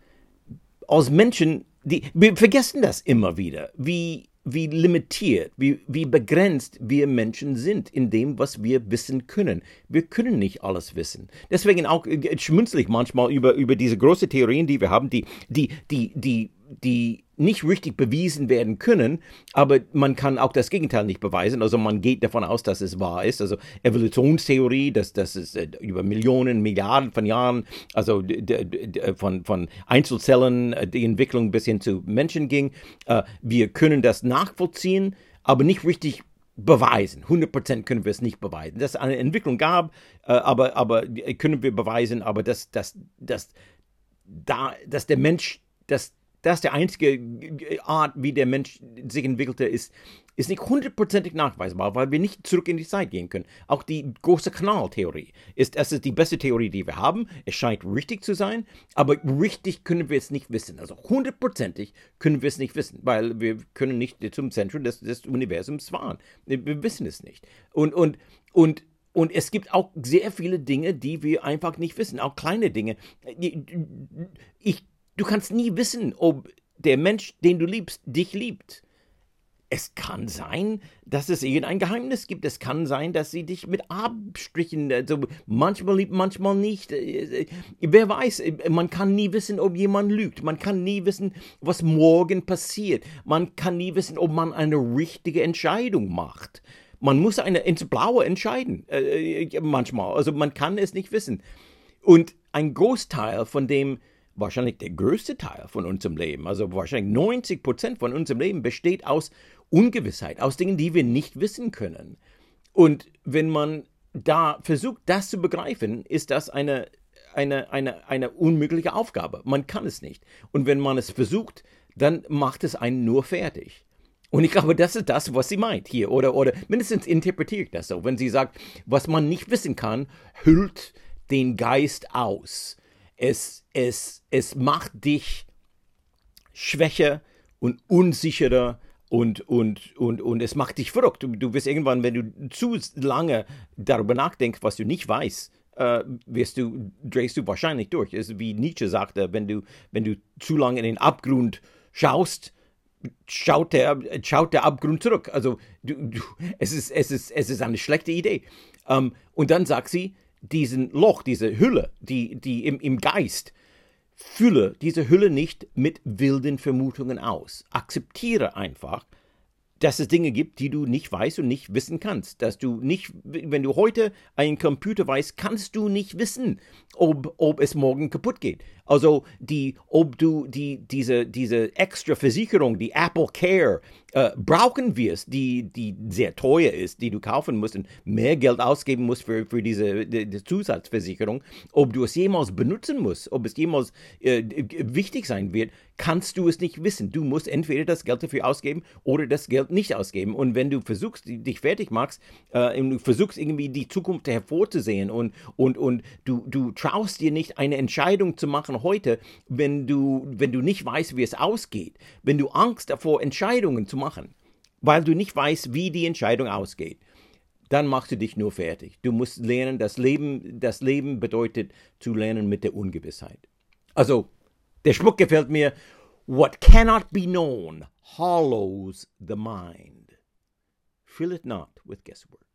aus Menschen, die, wir vergessen das immer wieder, wie, wie limitiert, wie, wie begrenzt wir Menschen sind in dem, was wir wissen können. Wir können nicht alles wissen. Deswegen auch äh, schmunzel ich manchmal über, über diese großen Theorien, die wir haben, die, die, die, die, die nicht richtig bewiesen werden können, aber man kann auch das Gegenteil nicht beweisen. Also man geht davon aus, dass es wahr ist. Also Evolutionstheorie, dass das ist äh, über Millionen, Milliarden von Jahren, also von, von Einzelzellen äh, die Entwicklung bis hin zu Menschen ging. Äh, wir können das nachvollziehen, aber nicht richtig beweisen. 100% können wir es nicht beweisen. Dass es eine Entwicklung gab, aber, aber können wir beweisen, aber dass, dass, dass, da, dass der Mensch, dass das der einzige äh, Art, wie der Mensch sich entwickelte, ist, ist nicht hundertprozentig nachweisbar, weil wir nicht zurück in die Zeit gehen können. Auch die große Kanaltheorie ist, es ist die beste Theorie, die wir haben. Es scheint richtig zu sein, aber richtig können wir es nicht wissen. Also hundertprozentig können wir es nicht wissen, weil wir können nicht zum Zentrum des, des Universums fahren. Wir wissen es nicht. Und, und, und und es gibt auch sehr viele Dinge, die wir einfach nicht wissen, auch kleine Dinge. Ich Du kannst nie wissen, ob der Mensch, den du liebst, dich liebt. Es kann sein, dass es irgendein Geheimnis gibt. Es kann sein, dass sie dich mit Abstrichen, also manchmal liebt, manchmal nicht. Wer weiß, man kann nie wissen, ob jemand lügt. Man kann nie wissen, was morgen passiert. Man kann nie wissen, ob man eine richtige Entscheidung macht. Man muss eine ins Blaue entscheiden, äh, manchmal. Also man kann es nicht wissen. Und ein Großteil von dem, wahrscheinlich der größte Teil von unserem Leben, also wahrscheinlich 90 Prozent von unserem Leben besteht aus Ungewissheit, aus Dingen, die wir nicht wissen können. Und wenn man da versucht, das zu begreifen, ist das eine, eine, eine, eine unmögliche Aufgabe. Man kann es nicht. Und wenn man es versucht, dann macht es einen nur fertig. Und ich glaube, das ist das, was sie meint hier. Oder, oder mindestens interpretiert das so. Wenn sie sagt, was man nicht wissen kann, hüllt den Geist aus es, es, es macht dich schwächer und unsicherer und, und, und, und es macht dich verrückt. Du, wirst irgendwann, wenn du zu lange darüber nachdenkst, was du nicht weißt, äh, wirst du, drehst du wahrscheinlich durch. Es ist wie Nietzsche sagte, wenn du, wenn du zu lange in den Abgrund schaust, schaut der, schaut der Abgrund zurück. Also du, du, es, ist, es, ist, es ist eine schlechte Idee. Ähm, und dann sagt sie, diesen Loch, diese Hülle, die, die im, im Geist, fülle diese Hülle nicht mit wilden Vermutungen aus. Akzeptiere einfach, dass es Dinge gibt, die du nicht weißt und nicht wissen kannst. Dass du nicht, wenn du heute einen Computer weißt, kannst du nicht wissen, ob, ob es morgen kaputt geht. Also die, ob du die, diese, diese extra Versicherung, die Apple Care, äh, brauchen wirst, die, die sehr teuer ist, die du kaufen musst und mehr Geld ausgeben musst für, für diese die, die Zusatzversicherung, ob du es jemals benutzen musst, ob es jemals äh, wichtig sein wird, kannst du es nicht wissen. Du musst entweder das Geld dafür ausgeben oder das Geld nicht ausgeben. Und wenn du versuchst, dich fertig machst, äh, du versuchst irgendwie die Zukunft hervorzusehen und, und, und du, du traust dir nicht eine Entscheidung zu machen heute, wenn du, wenn du nicht weißt, wie es ausgeht, wenn du Angst davor, Entscheidungen zu machen, weil du nicht weißt, wie die Entscheidung ausgeht, dann machst du dich nur fertig. Du musst lernen, das Leben, das Leben bedeutet zu lernen mit der Ungewissheit. Also, der Spruch gefällt mir. What cannot be known hollows the mind. Fill it not with guesswork.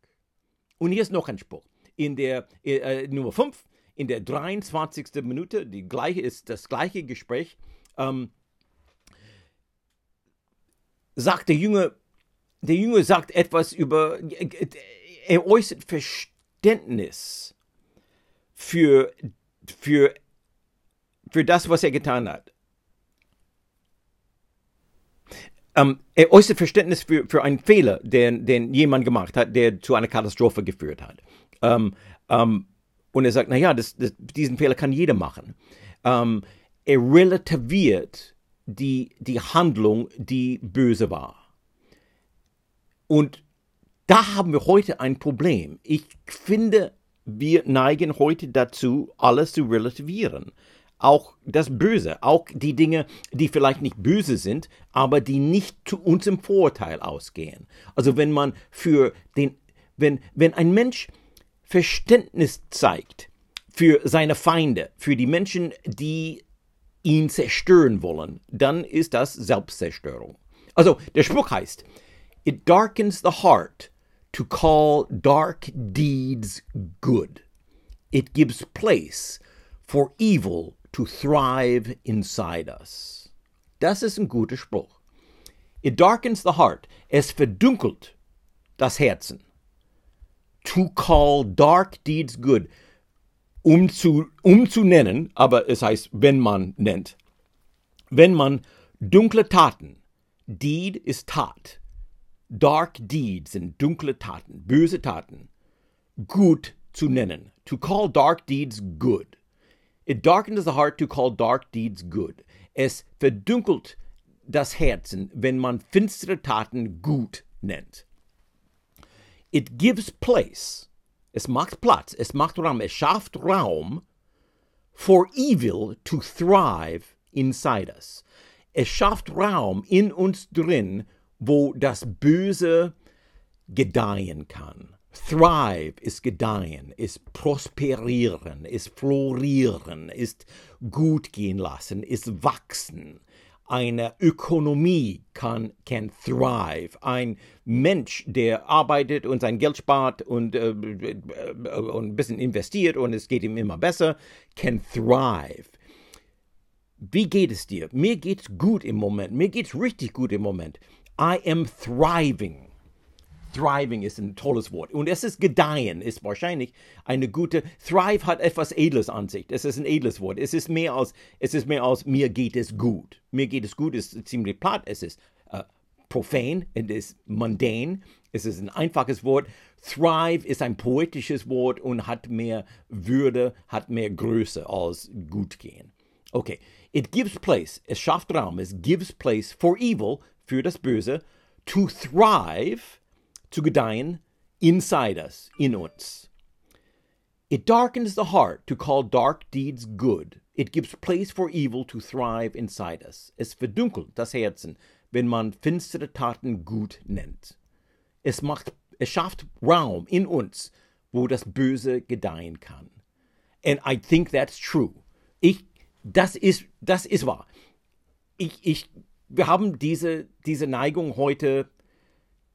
Und hier ist noch ein Spruch. In der äh, Nummer 5, in der 23. Minute, die gleiche ist das gleiche Gespräch, ähm, sagt der Jünger, der Jünger sagt etwas über, er äußert Verständnis für, für, für das, was er getan hat. Ähm, er äußert Verständnis für, für einen Fehler, den, den jemand gemacht hat, der zu einer Katastrophe geführt hat. Ähm, ähm, und er sagt, naja, das, das, diesen Fehler kann jeder machen. Ähm, er relativiert die, die Handlung, die böse war. Und da haben wir heute ein Problem. Ich finde, wir neigen heute dazu, alles zu relativieren. Auch das Böse, auch die Dinge, die vielleicht nicht böse sind, aber die nicht zu unserem Vorteil ausgehen. Also wenn man für den, wenn, wenn ein Mensch Verständnis zeigt für seine Feinde, für die Menschen, die ihn zerstören wollen, dann ist das Selbstzerstörung. Also der Spruch heißt, It darkens the heart to call dark deeds good. It gives place for evil to thrive inside us. Das ist ein guter Spruch. It darkens the heart. Es verdunkelt das Herzen. To call dark deeds good. Um zu, um zu nennen, aber es heißt, wenn man nennt. Wenn man dunkle Taten, Deed ist Tat. Dark deeds sind dunkle Taten, böse Taten, gut zu nennen. To call dark deeds good. It darkens the heart to call dark deeds good. Es verdunkelt das Herzen, wenn man finstere Taten gut nennt. It gives place. Es macht Platz, es macht Raum, es schafft Raum for evil to thrive inside us. Es schafft Raum in uns drin, wo das Böse gedeihen kann. Thrive ist gedeihen, ist prosperieren, ist florieren, ist gut gehen lassen, ist wachsen. Eine Ökonomie kann, can thrive. Ein Mensch, der arbeitet und sein Geld spart und, äh, äh, und ein bisschen investiert und es geht ihm immer besser, can thrive. Wie geht es dir? Mir geht's gut im Moment. Mir geht's richtig gut im Moment. I am thriving. Thriving ist ein tolles Wort. Und es ist gedeihen, ist wahrscheinlich eine gute. Thrive hat etwas Edles an sich. Es ist ein edles Wort. Es ist mehr als, es ist mehr als mir geht es gut. Mir geht es gut ist ziemlich platt. Es ist uh, profan, es ist mundane. Es ist ein einfaches Wort. Thrive ist ein poetisches Wort und hat mehr Würde, hat mehr Größe als gut gehen. Okay, it gives place, es schafft Raum, es gives place for evil, für das Böse, to thrive, zu gedeihen, inside us, in uns. It darkens the heart to call dark deeds good. It gives place for evil to thrive inside us. Es verdunkelt das Herzen, wenn man finstere Taten gut nennt. Es macht, es schafft Raum in uns, wo das Böse gedeihen kann. And I think that's true. Ich, das ist, das ist wahr. Ich, ich wir haben diese, diese Neigung heute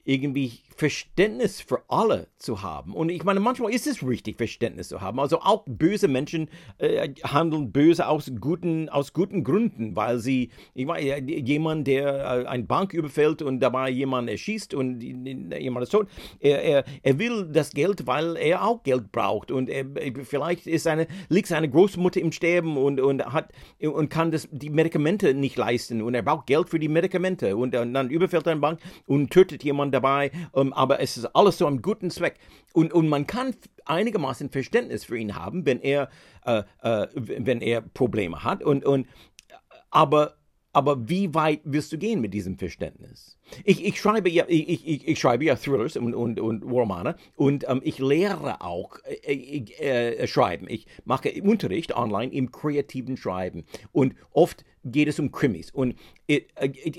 irgendwie Verständnis für alle zu haben. Und ich meine, manchmal ist es richtig, Verständnis zu haben. Also auch böse Menschen äh, handeln böse aus guten, aus guten Gründen, weil sie, ich meine, jemand, der äh, eine Bank überfällt und dabei jemanden erschießt und jemand ist tot, er, er, er will das Geld, weil er auch Geld braucht. Und er, vielleicht ist seine, liegt seine Großmutter im Sterben und, und, hat, und kann das, die Medikamente nicht leisten und er braucht Geld für die Medikamente und, und dann überfällt er eine Bank und tötet jemanden dabei. Um, aber es ist alles zu einem guten Zweck. Und, und man kann einigermaßen Verständnis für ihn haben, wenn er, äh, äh, wenn er Probleme hat. Und, und, aber, aber wie weit wirst du gehen mit diesem Verständnis? Ich, ich, schreibe, ja, ich, ich, ich schreibe ja Thrillers und, und, und Romane und ähm, ich lehre auch äh, äh, äh, Schreiben. Ich mache Unterricht online im kreativen Schreiben. Und oft geht es um Krimis. Und äh,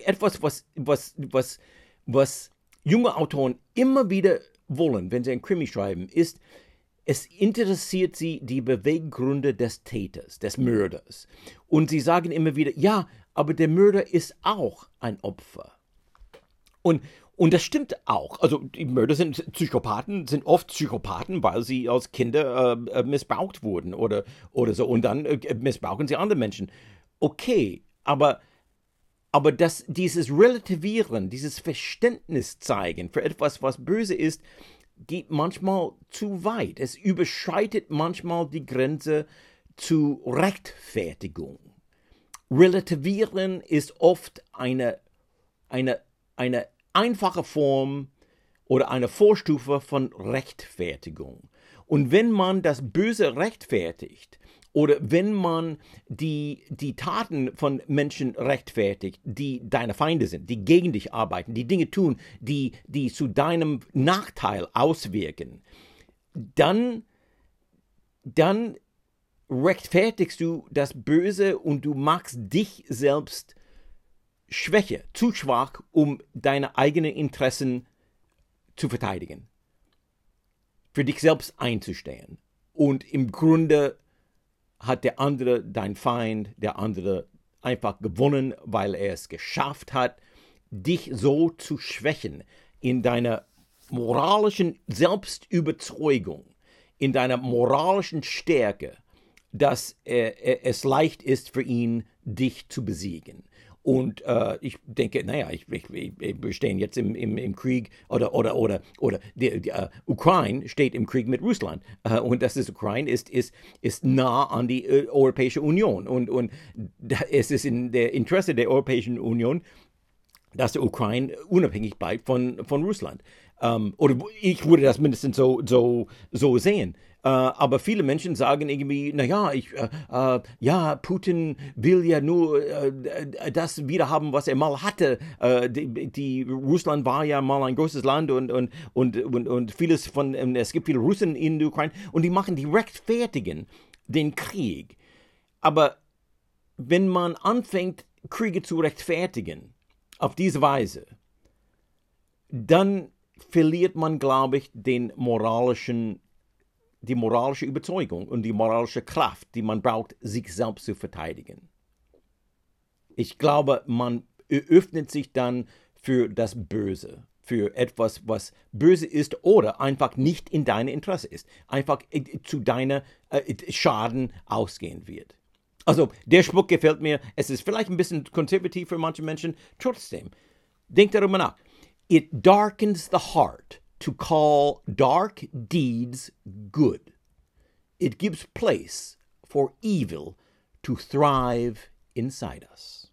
etwas, was, was, was, was junge Autoren immer wieder wollen, wenn sie ein Krimi schreiben, ist, es interessiert sie die Beweggründe des Täters, des Mörders. Und sie sagen immer wieder, ja, aber der Mörder ist auch ein Opfer. Und, und das stimmt auch. Also die Mörder sind Psychopathen, sind oft Psychopathen, weil sie als Kinder äh, äh missbraucht wurden oder, oder so. Und dann äh, missbrauchen sie andere Menschen. Okay, aber aber dass dieses Relativieren, dieses Verständnis zeigen für etwas, was böse ist, geht manchmal zu weit. Es überschreitet manchmal die Grenze zu Rechtfertigung. Relativieren ist oft eine, eine, eine einfache Form oder eine Vorstufe von Rechtfertigung. Und wenn man das Böse rechtfertigt, oder wenn man die, die Taten von Menschen rechtfertigt, die deine Feinde sind, die gegen dich arbeiten, die Dinge tun, die, die zu deinem Nachteil auswirken, dann, dann rechtfertigst du das Böse und du machst dich selbst schwächer, zu schwach, um deine eigenen Interessen zu verteidigen. Für dich selbst einzustehen. Und im Grunde hat der andere, dein Feind, der andere einfach gewonnen, weil er es geschafft hat, dich so zu schwächen in deiner moralischen Selbstüberzeugung, in deiner moralischen Stärke, dass äh, es leicht ist für ihn, dich zu besiegen. Und äh, ich denke, naja, ich, ich, wir stehen jetzt im, im, im Krieg oder oder oder oder die, die uh, Ukraine steht im Krieg mit Russland. Uh, und das ist Ukraine ist ist ist nah an die uh, Europäische Union. Und und es ist in der Interesse der Europäischen Union, dass die Ukraine unabhängig bleibt von von Russland. Ähm, oder ich würde das mindestens so so so sehen. Äh, aber viele Menschen sagen irgendwie, naja, äh, äh, ja, Putin will ja nur äh, das wieder haben, was er mal hatte. Äh, die, die, Russland war ja mal ein großes Land und, und, und, und, und vieles von, es gibt viele Russen in der Ukraine und die machen, die rechtfertigen den Krieg. Aber wenn man anfängt, Kriege zu rechtfertigen, auf diese Weise, dann verliert man, glaube ich, den moralischen die moralische Überzeugung und die moralische Kraft, die man braucht, sich selbst zu verteidigen. Ich glaube, man öffnet sich dann für das Böse, für etwas, was böse ist oder einfach nicht in deinem Interesse ist, einfach zu deiner äh, Schaden ausgehen wird. Also der Spruch gefällt mir. Es ist vielleicht ein bisschen konservativ für manche Menschen. Trotzdem, denk darüber nach. It darkens the heart to call dark deeds good. It gives place for evil to thrive inside us.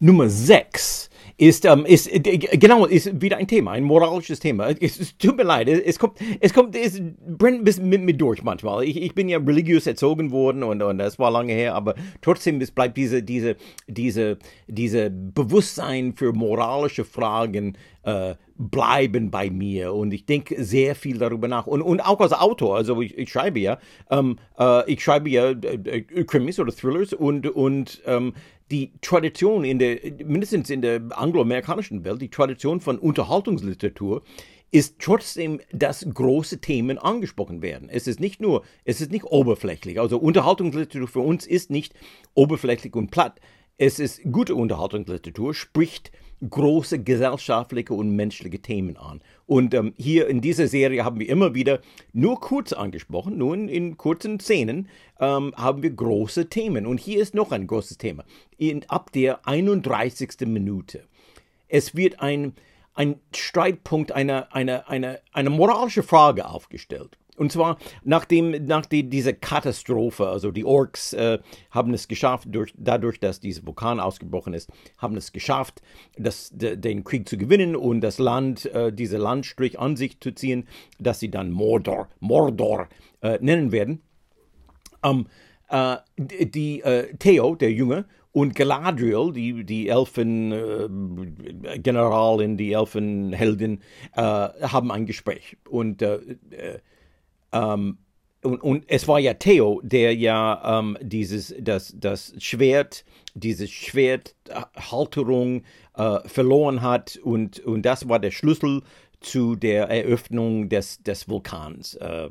Nummer 6 ist, ähm, ist äh, genau, ist wieder ein Thema, ein moralisches Thema. Es, es tut mir leid, es kommt, es kommt, es brennt ein bisschen mit mir durch manchmal. Ich, ich bin ja religiös erzogen worden und, und das war lange her, aber trotzdem es bleibt diese, diese, diese, diese Bewusstsein für moralische Fragen äh, bleiben bei mir und ich denke sehr viel darüber nach und, und auch als Autor, also ich, ich schreibe ja, ähm, äh, ich schreibe ja äh, äh Krimis oder Thrillers und, und ähm, die Tradition in der, mindestens in der angloamerikanischen Welt, die Tradition von Unterhaltungsliteratur ist trotzdem, dass große Themen angesprochen werden. Es ist nicht nur, es ist nicht oberflächlich. Also Unterhaltungsliteratur für uns ist nicht oberflächlich und platt. Es ist gute Unterhaltungsliteratur, spricht große gesellschaftliche und menschliche Themen an. Und ähm, hier in dieser Serie haben wir immer wieder nur kurz angesprochen, nur in, in kurzen Szenen ähm, haben wir große Themen. Und hier ist noch ein großes Thema. In, ab der 31. Minute. Es wird ein, ein Streitpunkt, eine, eine, eine, eine moralische Frage aufgestellt. Und zwar nachdem nach die, diese Katastrophe, also die Orks äh, haben es geschafft, durch, dadurch, dass dieser Vulkan ausgebrochen ist, haben es geschafft, das, de, den Krieg zu gewinnen und das Land, äh, diese Landstrich an sich zu ziehen, das sie dann Mordor, Mordor äh, nennen werden. Ähm, äh, die äh, Theo, der Junge, und Galadriel, die, die Elfengeneralin, äh, die Elfenheldin, äh, haben ein Gespräch. Und äh, äh ähm, und, und, es war ja Theo, der ja ähm, dieses, das, das Schwert, diese Schwerthalterung äh, verloren hat und, und das war der Schlüssel zu der Eröffnung des, des Vulkans. Äh,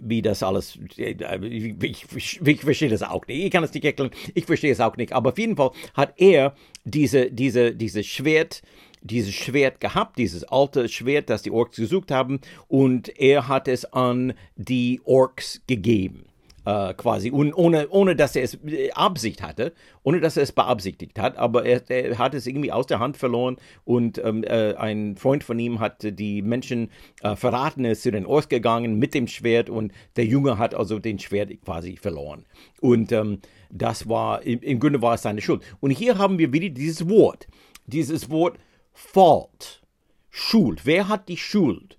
wie das alles, ich, ich, ich, verstehe das auch nicht. Ich kann es nicht erklären, ich verstehe es auch nicht. Aber auf jeden Fall hat er diese, diese, diese Schwert, dieses Schwert gehabt, dieses alte Schwert, das die Orks gesucht haben, und er hat es an die Orks gegeben. Äh, quasi, und ohne, ohne dass er es äh, Absicht hatte, ohne dass er es beabsichtigt hat, aber er, er hat es irgendwie aus der Hand verloren und ähm, äh, ein Freund von ihm hat die Menschen äh, verraten, er ist zu den Orks gegangen mit dem Schwert und der Junge hat also den Schwert quasi verloren. Und ähm, das war, im, im Grunde war es seine Schuld. Und hier haben wir wieder dieses Wort, dieses Wort fault. Schuld. Wer hat die Schuld?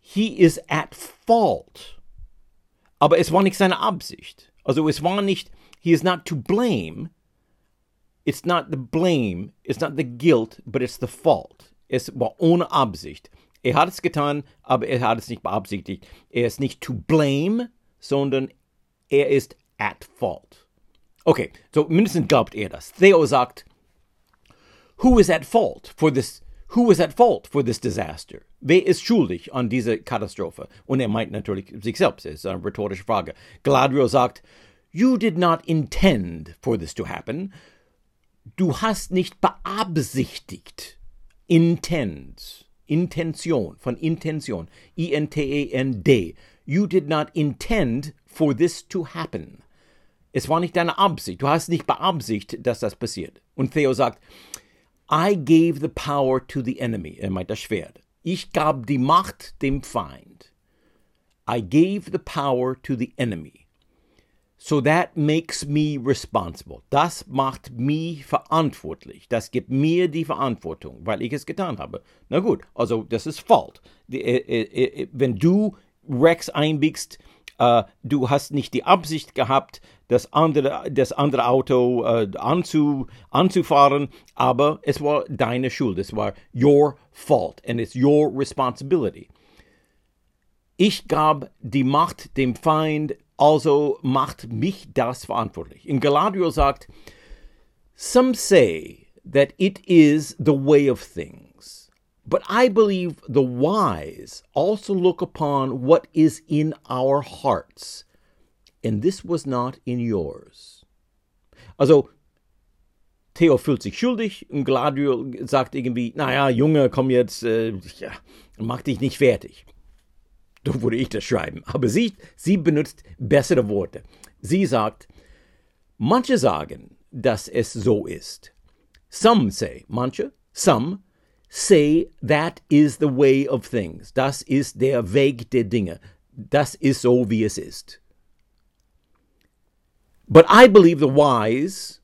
He is at fault. Aber es war nicht seine Absicht. Also es war nicht, he is not to blame. It's not the blame, it's not the guilt, but it's the fault. Es war ohne Absicht. Er hat es getan, aber er hat es nicht beabsichtigt. Er ist nicht to blame, sondern er ist at fault. Okay, so mindestens glaubt er das. Theo sagt, who is at fault for this who is at fault for this disaster? Wer ist schuldig an dieser Katastrophe? Und er meint natürlich sich selbst. Das ist eine rhetorische Frage. Galadriel sagt, You did not intend for this to happen. Du hast nicht beabsichtigt. Intend. Intention. Von Intention. I-N-T-E-N-D. You did not intend for this to happen. Es war nicht deine Absicht. Du hast nicht beabsichtigt, dass das passiert. Und Theo sagt, I gave the power to the enemy. Er meint das Schwert. Ich gab die Macht dem Feind. I gave the power to the enemy. So that makes me responsible. Das macht mich verantwortlich. Das gibt mir die Verantwortung, weil ich es getan habe. Na gut, also das ist Fault. Äh, äh, äh, wenn du Rex einbiegst, du hast nicht die Absicht gehabt, das andere, das andere Auto äh, anzu, anzufahren, aber es war deine Schuld, es war your fault and it's your responsibility. Ich gab die Macht dem Feind, also macht mich das verantwortlich. In Galadriel sagt, Some say that it is the way of things, but I believe the wise also look upon what is in our hearts and this was not in yours. Also, Theo fühlt sich schuldig und Gladio sagt irgendwie, naja, Junge, komm jetzt, äh, ja, mach dich nicht fertig. So würde ich das schreiben. Aber sie, sie benutzt bessere Worte. Sie sagt, manche sagen, dass es so ist. Some say, manche, some, say that is the way of things. Das ist der Weg der Dinge. Das ist so, wie es ist. But I believe the wise,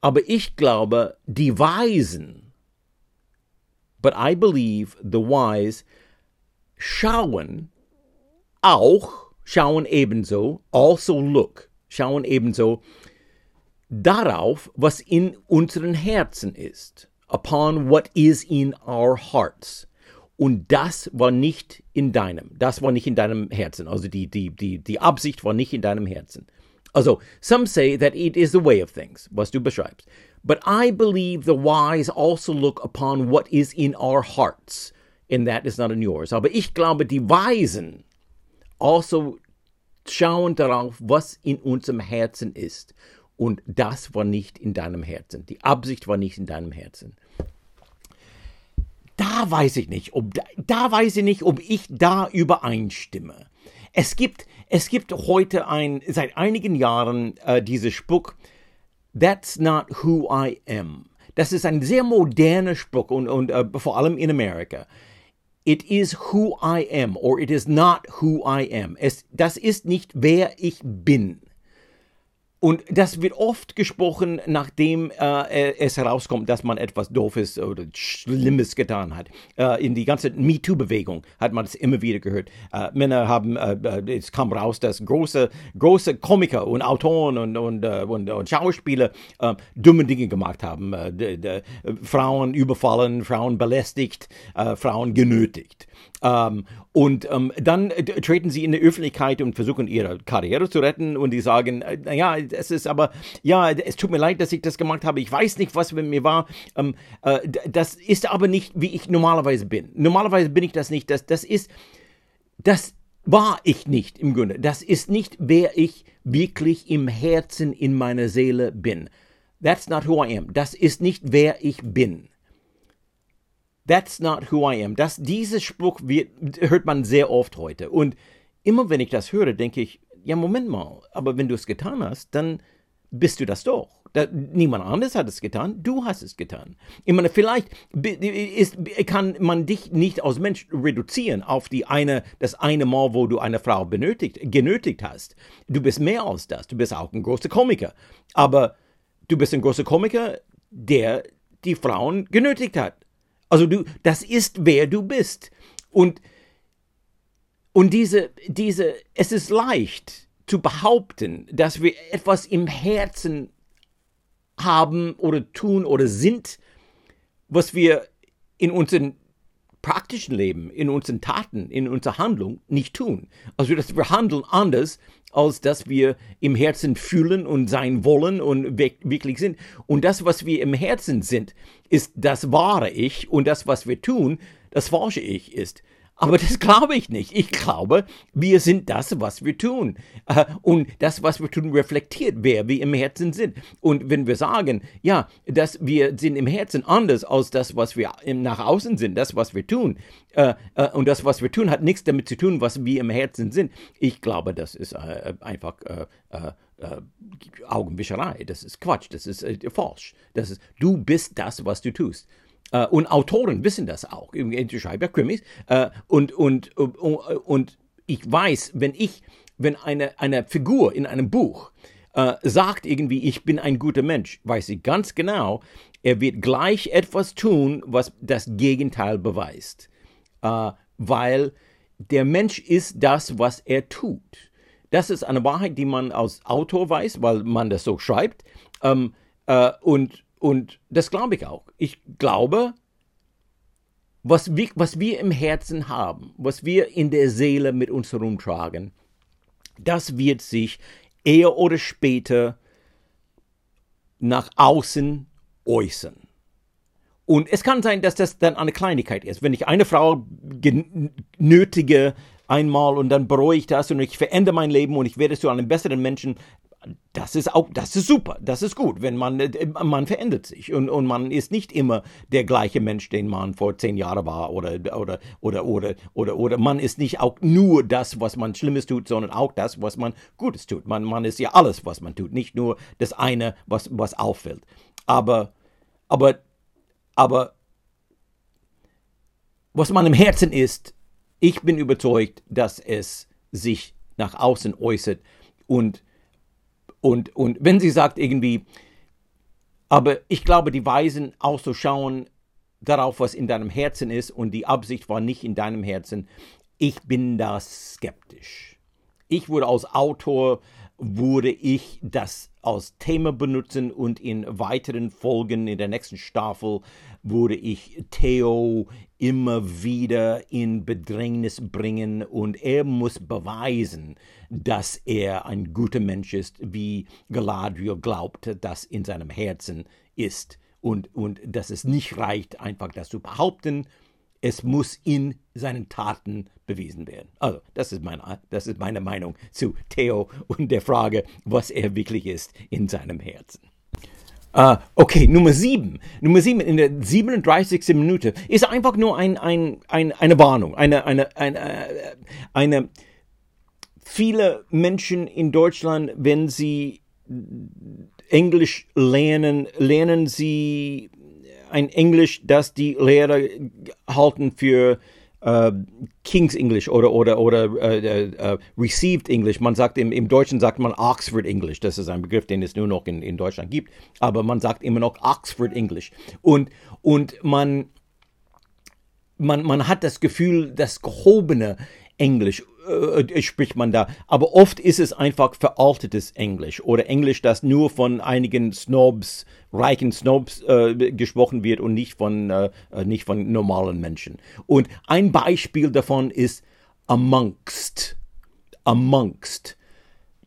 aber ich glaube die Weisen. But I believe the wise schauen auch, schauen ebenso, also look, schauen ebenso darauf, was in unseren Herzen ist, upon what is in our hearts. Und das war nicht in deinem, das war nicht in deinem Herzen. Also die, die, die, die Absicht war nicht in deinem Herzen. Also, some say that it is the way of things, was du beschreibst. But I believe the wise also look upon what is in our hearts, and that is not in yours. Aber ich glaube, die Weisen also schauen darauf, was in unserem Herzen ist. Und das war nicht in deinem Herzen. Die Absicht war nicht in deinem Herzen. Da weiß ich nicht, ob da, weiß ich nicht, ob ich da übereinstimme. Es gibt, es gibt heute ein, seit einigen Jahren äh, diese Spruch, That's not who I am. Das ist ein sehr moderner Spruch und, und äh, vor allem in Amerika. It is who I am or it is not who I am. Es, das ist nicht wer ich bin. Und das wird oft gesprochen, nachdem äh, es herauskommt, dass man etwas Doofes oder Schlimmes getan hat. Äh, in die ganze MeToo-Bewegung hat man das immer wieder gehört. Äh, Männer haben, äh, äh, es kam raus, dass große, große Komiker und Autoren und, und, äh, und, und Schauspieler dumme Dinge gemacht haben. Frauen überfallen, Frauen belästigt, Frauen genötigt. Ähm, und ähm, dann treten sie in die Öffentlichkeit und versuchen ihre Karriere zu retten und die sagen, naja, es ist aber, ja, es tut mir leid, dass ich das gemacht habe. Ich weiß nicht, was mit mir war. Ähm, äh, das ist aber nicht, wie ich normalerweise bin. Normalerweise bin ich das nicht. Das, das ist, das war ich nicht im Grunde. Das ist nicht, wer ich wirklich im Herzen, in meiner Seele bin. That's not who I am. Das ist nicht, wer ich bin. That's not who I am. Das, dieses Spruch wird, hört man sehr oft heute. Und immer wenn ich das höre, denke ich, ja, Moment mal, aber wenn du es getan hast, dann bist du das doch. Da, niemand anderes hat es getan, du hast es getan. Ich meine, vielleicht ist, kann man dich nicht als Mensch reduzieren auf die eine, das eine Mal, wo du eine Frau benötigt, genötigt hast. Du bist mehr als das. Du bist auch ein großer Komiker. Aber du bist ein großer Komiker, der die Frauen genötigt hat. Also du, das ist wer du bist. Und und diese, diese, es ist leicht zu behaupten, dass wir etwas im Herzen haben oder tun oder sind, was wir in unseren praktischen Leben, in unseren Taten, in unserer Handlung nicht tun. Also, dass wir handeln anders, als dass wir im Herzen fühlen und sein wollen und wirklich sind. Und das, was wir im Herzen sind, ist das wahre Ich und das, was wir tun, das falsche Ich ist. Aber das glaube ich nicht. Ich glaube, wir sind das, was wir tun. Äh, und das, was wir tun, reflektiert, wer wir im Herzen sind. Und wenn wir sagen, ja, dass wir sind im Herzen anders als das, was wir nach außen sind, das, was wir tun, äh, äh, und das, was wir tun, hat nichts damit zu tun, was wir im Herzen sind. Ich glaube, das ist einfach Augenwischerei. Das ist Quatsch. Das ist falsch. Das ist, du bist das, was du tust. Äh, und Autoren wissen das auch. Ich schreibe Krimis. Äh, und, und, und, und ich weiß, wenn ich, wenn eine, eine Figur in einem Buch äh, sagt irgendwie, ich bin ein guter Mensch, weiß ich ganz genau, er wird gleich etwas tun, was das Gegenteil beweist. Äh, weil der Mensch ist das, was er tut. Das ist eine Wahrheit, die man als Autor weiß, weil man das so schreibt. Ähm, äh, und und das glaube ich auch. Ich glaube, was wir, was wir im Herzen haben, was wir in der Seele mit uns herumtragen, das wird sich eher oder später nach außen äußern. Und es kann sein, dass das dann eine Kleinigkeit ist. Wenn ich eine Frau nötige einmal und dann bereue ich das und ich verändere mein Leben und ich werde zu einem besseren Menschen, das ist auch, das ist super, das ist gut, wenn man, äh, man verändert sich und, und man ist nicht immer der gleiche Mensch, den man vor zehn Jahren war oder, oder, oder, oder, oder, oder man ist nicht auch nur das, was man Schlimmes tut, sondern auch das, was man Gutes tut. Man, man ist ja alles, was man tut, nicht nur das eine, was, was auffällt. Aber, aber, aber, was man im Herzen ist, ich bin überzeugt, dass es sich nach außen äußert und und, und wenn sie sagt irgendwie, aber ich glaube, die Weisen auch so schauen darauf, was in deinem Herzen ist und die Absicht war nicht in deinem Herzen. Ich bin da skeptisch. Ich würde als Autor würde ich das als Thema benutzen und in weiteren Folgen in der nächsten Staffel würde ich Theo immer wieder in Bedrängnis bringen und er muss beweisen, dass er ein guter Mensch ist, wie Galadriel glaubt, dass in seinem Herzen ist und, und dass es nicht reicht, einfach das zu behaupten, es muss in seinen Taten bewiesen werden. Also, das ist, meine, das ist meine Meinung zu Theo und der Frage, was er wirklich ist in seinem Herzen. Uh, okay, Nummer 7. Nummer 7 in der 37. Minute ist einfach nur ein, ein, ein, eine Warnung. Eine, eine, eine, äh, eine, viele Menschen in Deutschland, wenn sie Englisch lernen, lernen sie ein Englisch, das die Lehrer halten für äh, King's English oder oder oder äh, äh, Received English. Man sagt im, im Deutschen sagt man Oxford English. Das ist ein Begriff, den es nur noch in, in Deutschland gibt. Aber man sagt immer noch Oxford English. Und und man man man hat das Gefühl, das gehobene Englisch äh, äh, spricht man da. Aber oft ist es einfach veraltetes Englisch oder Englisch, das nur von einigen Snobs, reichen Snobs äh, gesprochen wird und nicht von, äh, äh nicht von normalen Menschen. Und ein Beispiel davon ist amongst. Amongst.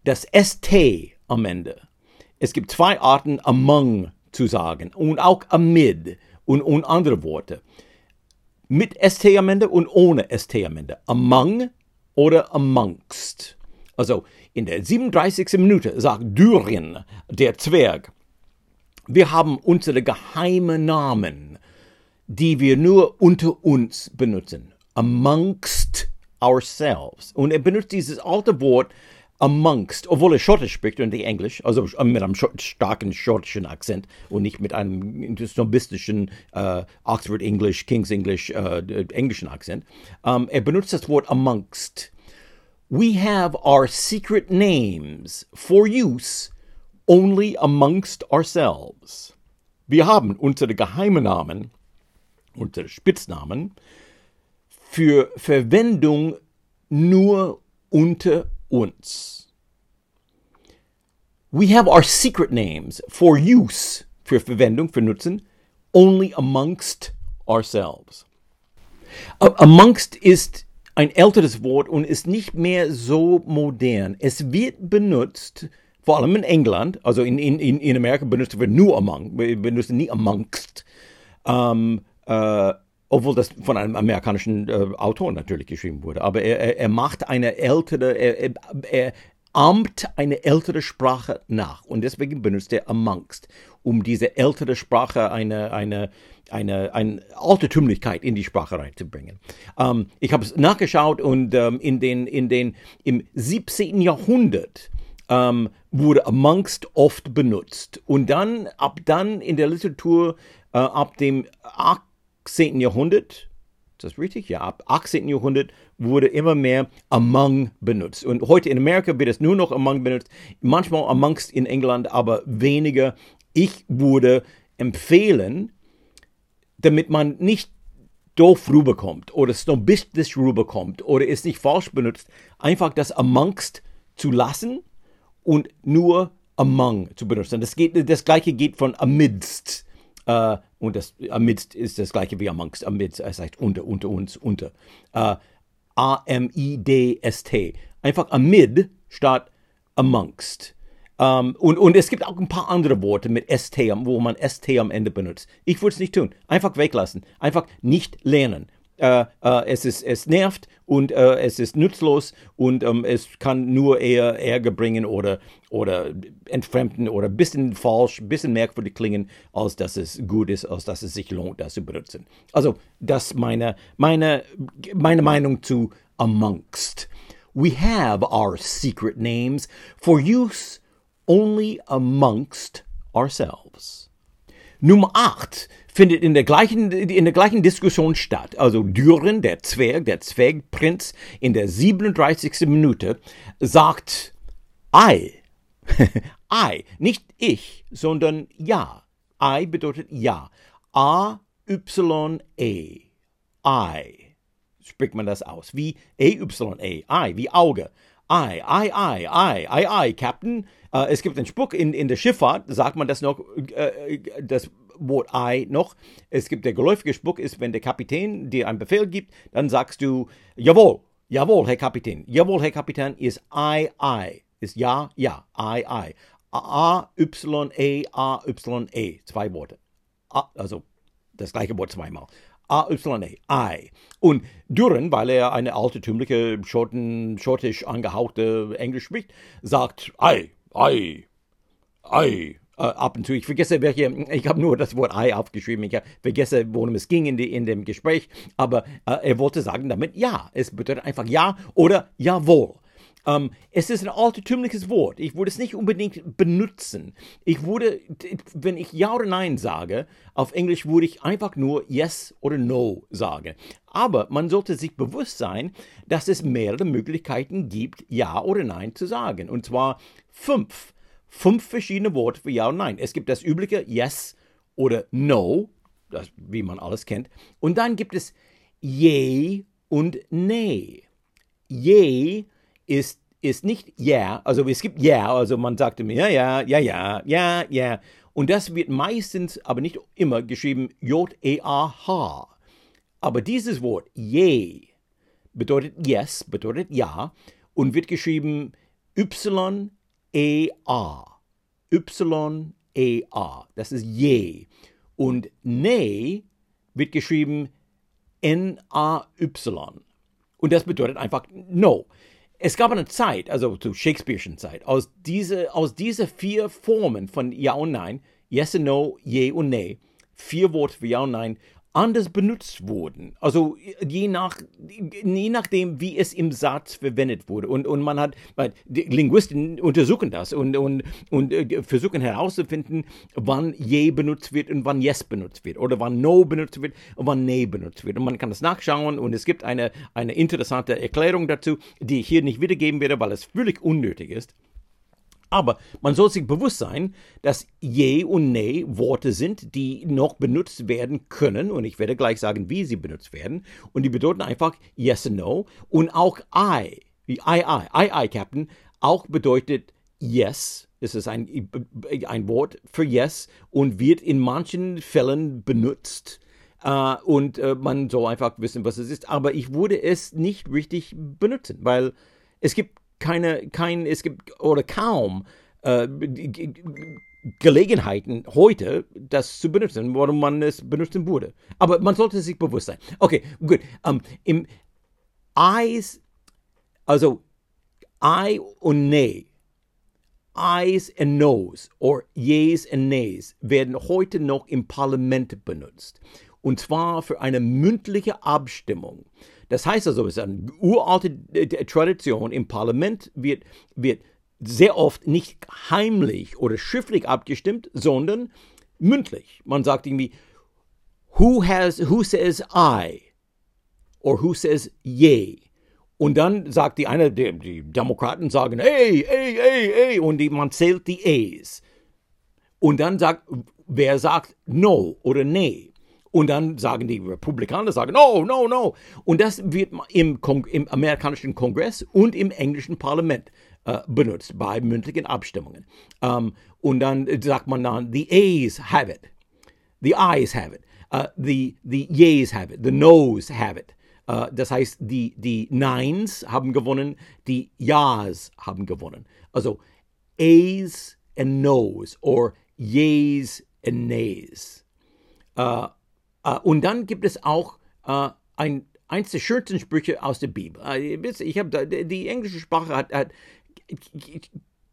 Das ST am Ende. Es gibt zwei Arten among zu sagen und auch amid und, und andere Worte mit ST am Ende und ohne ST am Ende. Among oder amongst. Also in der 37. Minute sagt Dürien, der Zwerg, wir haben unsere geheimen Namen, die wir nur unter uns benutzen. Amongst ourselves. Und er benutzt dieses alte Wort amongst, obwohl er Schottisch spricht und nicht Englisch, also mit einem starken schottischen Akzent und nicht mit einem snobistischen äh, Oxford English, King's English, äh, englischen Akzent. Um, er benutzt das Wort amongst. We have our secret names for use only amongst ourselves. Wir haben unsere geheimen Namen, unsere Spitznamen, für Verwendung nur unter uns. We have our secret names for use, für Verwendung, für Nutzen, only amongst ourselves. Amongst ist ein älteres Wort und ist nicht mehr so modern. Es wird benutzt, vor allem in England, also in, in, in Amerika benutzt wir nur among, wir benutzen nie amongst. Ähm, äh, obwohl das von einem amerikanischen äh, Autor natürlich geschrieben wurde. Aber er, er, macht eine ältere, er, er, ahmt eine ältere Sprache nach und deswegen benutzt er amongst, um diese ältere Sprache eine, eine, eine, eine Altertümlichkeit in die Sprache reinzubringen. Ähm, ich habe es nachgeschaut und ähm, in den, in den, im 17. Jahrhundert ähm, wurde amongst oft benutzt und dann, ab dann in der Literatur, äh, ab dem 18. Jahrhundert, ist das richtig? Ja, ab 18. Jahrhundert wurde immer mehr among benutzt. Und heute in Amerika wird es nur noch among benutzt, manchmal amongst in England, aber weniger. Ich würde empfehlen, damit man nicht doof rüberkommt oder snobistisch rüberkommt oder es nicht falsch benutzt, einfach das amongst zu lassen und nur among zu benutzen. Das, geht, das gleiche geht von amidst. Äh, und das amidst ist das gleiche wie amongst. Amidst, es heißt unter, unter uns, unter. Äh, A-M-I-D-S-T. Einfach amid statt amongst. Um, und, und es gibt auch ein paar andere Worte mit ST, wo man ST am Ende benutzt. Ich würde es nicht tun. Einfach weglassen. Einfach nicht lernen äh, äh, es, ist, es nervt und äh, es ist nutzlos und ähm, es kann nur eher Ärger bringen oder, oder entfremden oder ein bisschen falsch, ein bisschen merkwürdig klingen, als dass es gut ist, als dass es sich lohnt, das zu benutzen. Also, das meine, meine, meine Meinung zu amongst. We have our secret names for use only amongst ourselves. Nummer 8 findet in der gleichen, in der gleichen Diskussion statt. Also Düren, der Zwerg, der Zwergprinz, in der 37. Minute sagt I. [LAUGHS] I. Nicht ich, sondern ja. I bedeutet ja. A, Y, E. I. Spricht man das aus. Wie E, Y, E. I, wie Auge. I, I, I, I, I, I, Captain. Uh, es gibt einen Spruch in, in der Schifffahrt, sagt man das noch, äh, das Wort I noch. Es gibt der geläufige Spruch ist, wenn der Kapitän dir einen Befehl gibt, dann sagst du, jawohl, jawohl, Herr Kapitän, jawohl, Herr Kapitän, ist I, I, ist ja, ja, I, I. A, Y, E, A, Y, E, zwei Worte. A, also das gleiche Wort zweimal. A, Y, E, I. Und Düren, weil er eine altertümliche, Schotten, schottisch angehauchte Englisch spricht, sagt I, I, I äh, ab und zu. Ich vergesse welche, ich habe nur das Wort Ei aufgeschrieben, ich vergesse, worum es ging in, die, in dem Gespräch, aber äh, er wollte sagen damit ja. Es bedeutet einfach ja oder jawohl. Um, ähm, es ist ein altertümliches Wort. Ich würde es nicht unbedingt benutzen. Ich würde, wenn ich Ja oder Nein sage, auf Englisch würde ich einfach nur Yes oder No sagen. Aber man sollte sich bewusst sein, dass es mehrere Möglichkeiten gibt, Ja oder Nein zu sagen. Und zwar fünf fünf verschiedene Worte für Ja und Nein. Es gibt das übliche Yes oder No, das, wie man alles kennt. Und dann gibt es Je und Nee. Je ist, ist nicht Ja, also es gibt Ja, also man sagt mir ja, ja, ja, ja, ja, ja. Und das wird meistens, aber nicht immer, geschrieben J-E-A-H. Aber dieses Wort Je bedeutet Yes, bedeutet Ja und wird geschrieben Y E-A. Y-E-A. Das ist je. Und ne wird geschrieben N-A-Y. Und das bedeutet einfach no. Es gab eine Zeit, also zu Shakespeare'schen Zeit, aus diese, aus diese vier Formen von Ja und Nein, Yes and No, Je und Ne, vier Worte für Ja und Nein, anders benutzt wurden. Also je, nach, je nachdem, wie es im Satz verwendet wurde. Und, und man hat, Linguisten untersuchen das und, und, und äh, versuchen herauszufinden, wann je benutzt wird und wann yes benutzt wird. Oder wann no benutzt wird und wann ne benutzt wird. Und man kann das nachschauen und es gibt eine, eine interessante Erklärung dazu, die ich hier nicht wiedergeben werde, weil es völlig unnötig ist. Aber man soll sich bewusst sein, dass je und ne Worte sind, die noch benutzt werden können. Und ich werde gleich sagen, wie sie benutzt werden. Und die bedeuten einfach yes and no. Und auch I, I, I, I, I, Captain, auch bedeutet yes. Es ist ein, ein Wort für yes und wird in manchen Fällen benutzt. äh, und äh, man soll einfach wissen, was es ist. Aber ich würde es nicht richtig benutzen, weil es gibt keine, kein, es gibt oder kaum äh, Gelegenheiten heute, das zu benutzen, warum man es benutzen würde. Aber man sollte sich bewusst sein. Okay, gut. Um, Im Eyes, also I und Nee, Eyes and No's oder Yes and Nays werden heute noch im Parlament benutzt. Und zwar für eine mündliche Abstimmung. Das heißt also, es ist eine uralte Tradition. Im Parlament wird, wird sehr oft nicht heimlich oder schriftlich abgestimmt, sondern mündlich. Man sagt irgendwie, who has, who says I? Or who says yay? Und dann sagt die eine, die, die Demokraten sagen, ey, ey, ey, ey, und die, man zählt die A's. Und dann sagt, wer sagt no oder nee? Und dann sagen die Republikaner, sagen no, no, no. Und das wird im, im amerikanischen Kongress und im englischen Parlament äh, benutzt bei mündlichen Abstimmungen. Um, und dann sagt man dann, the A's have it, the Ayes have it, uh, the, the Yeas have it, the No's have it. Uh, das heißt, die, die Neins haben gewonnen, die Ja's haben gewonnen. Also A's and No's or Yeas and Nays. Uh, uh, und dann gibt es auch uh, ein, eins der schönsten Sprüche aus der Bibel. Ich habe die englische Sprache hat, hat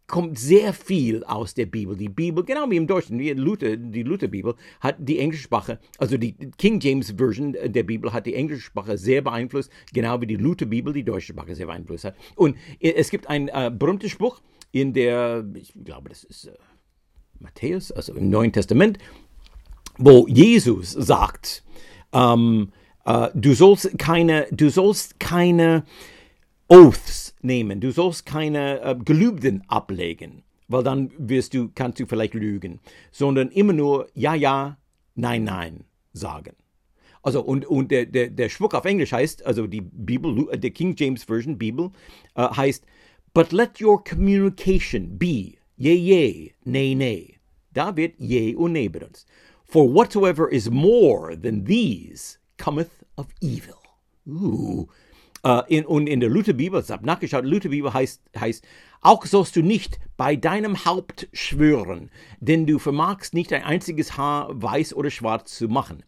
kommt sehr viel aus der Bibel. Die Bibel, genau wie im Deutschen, wie Luther, die Lutherbibel, hat die englische Sprache, also die King James Version der Bibel hat die englische Sprache sehr beeinflusst, genau wie die Lutherbibel die deutsche Sprache sehr beeinflusst hat. Und es gibt ein äh, berühmter Spruch in der, ich glaube, das ist äh, Matthäus, also im Neuen Testament, wo Jesus sagt, ähm, äh, du sollst keine, du sollst keine Oaths nehmen. Du sollst keine äh, Gelübden ablegen, weil dann wirst du, kannst du vielleicht lügen, sondern immer nur ja, ja, nein, nein sagen. Also und, und der, der, der Spruch auf Englisch heißt, also die Bibel, der King James Version Bibel äh, heißt, but let your communication be yea, yea, nay, nay. Da wird yea und nay benutzt. For whatsoever is more than these cometh of evil. Uh, in, und in der Lutherbibel, ich habe nachgeschaut, Lutherbibel heißt, heißt, auch sollst du nicht bei deinem Haupt schwören, denn du vermagst nicht ein einziges Haar weiß oder schwarz zu machen.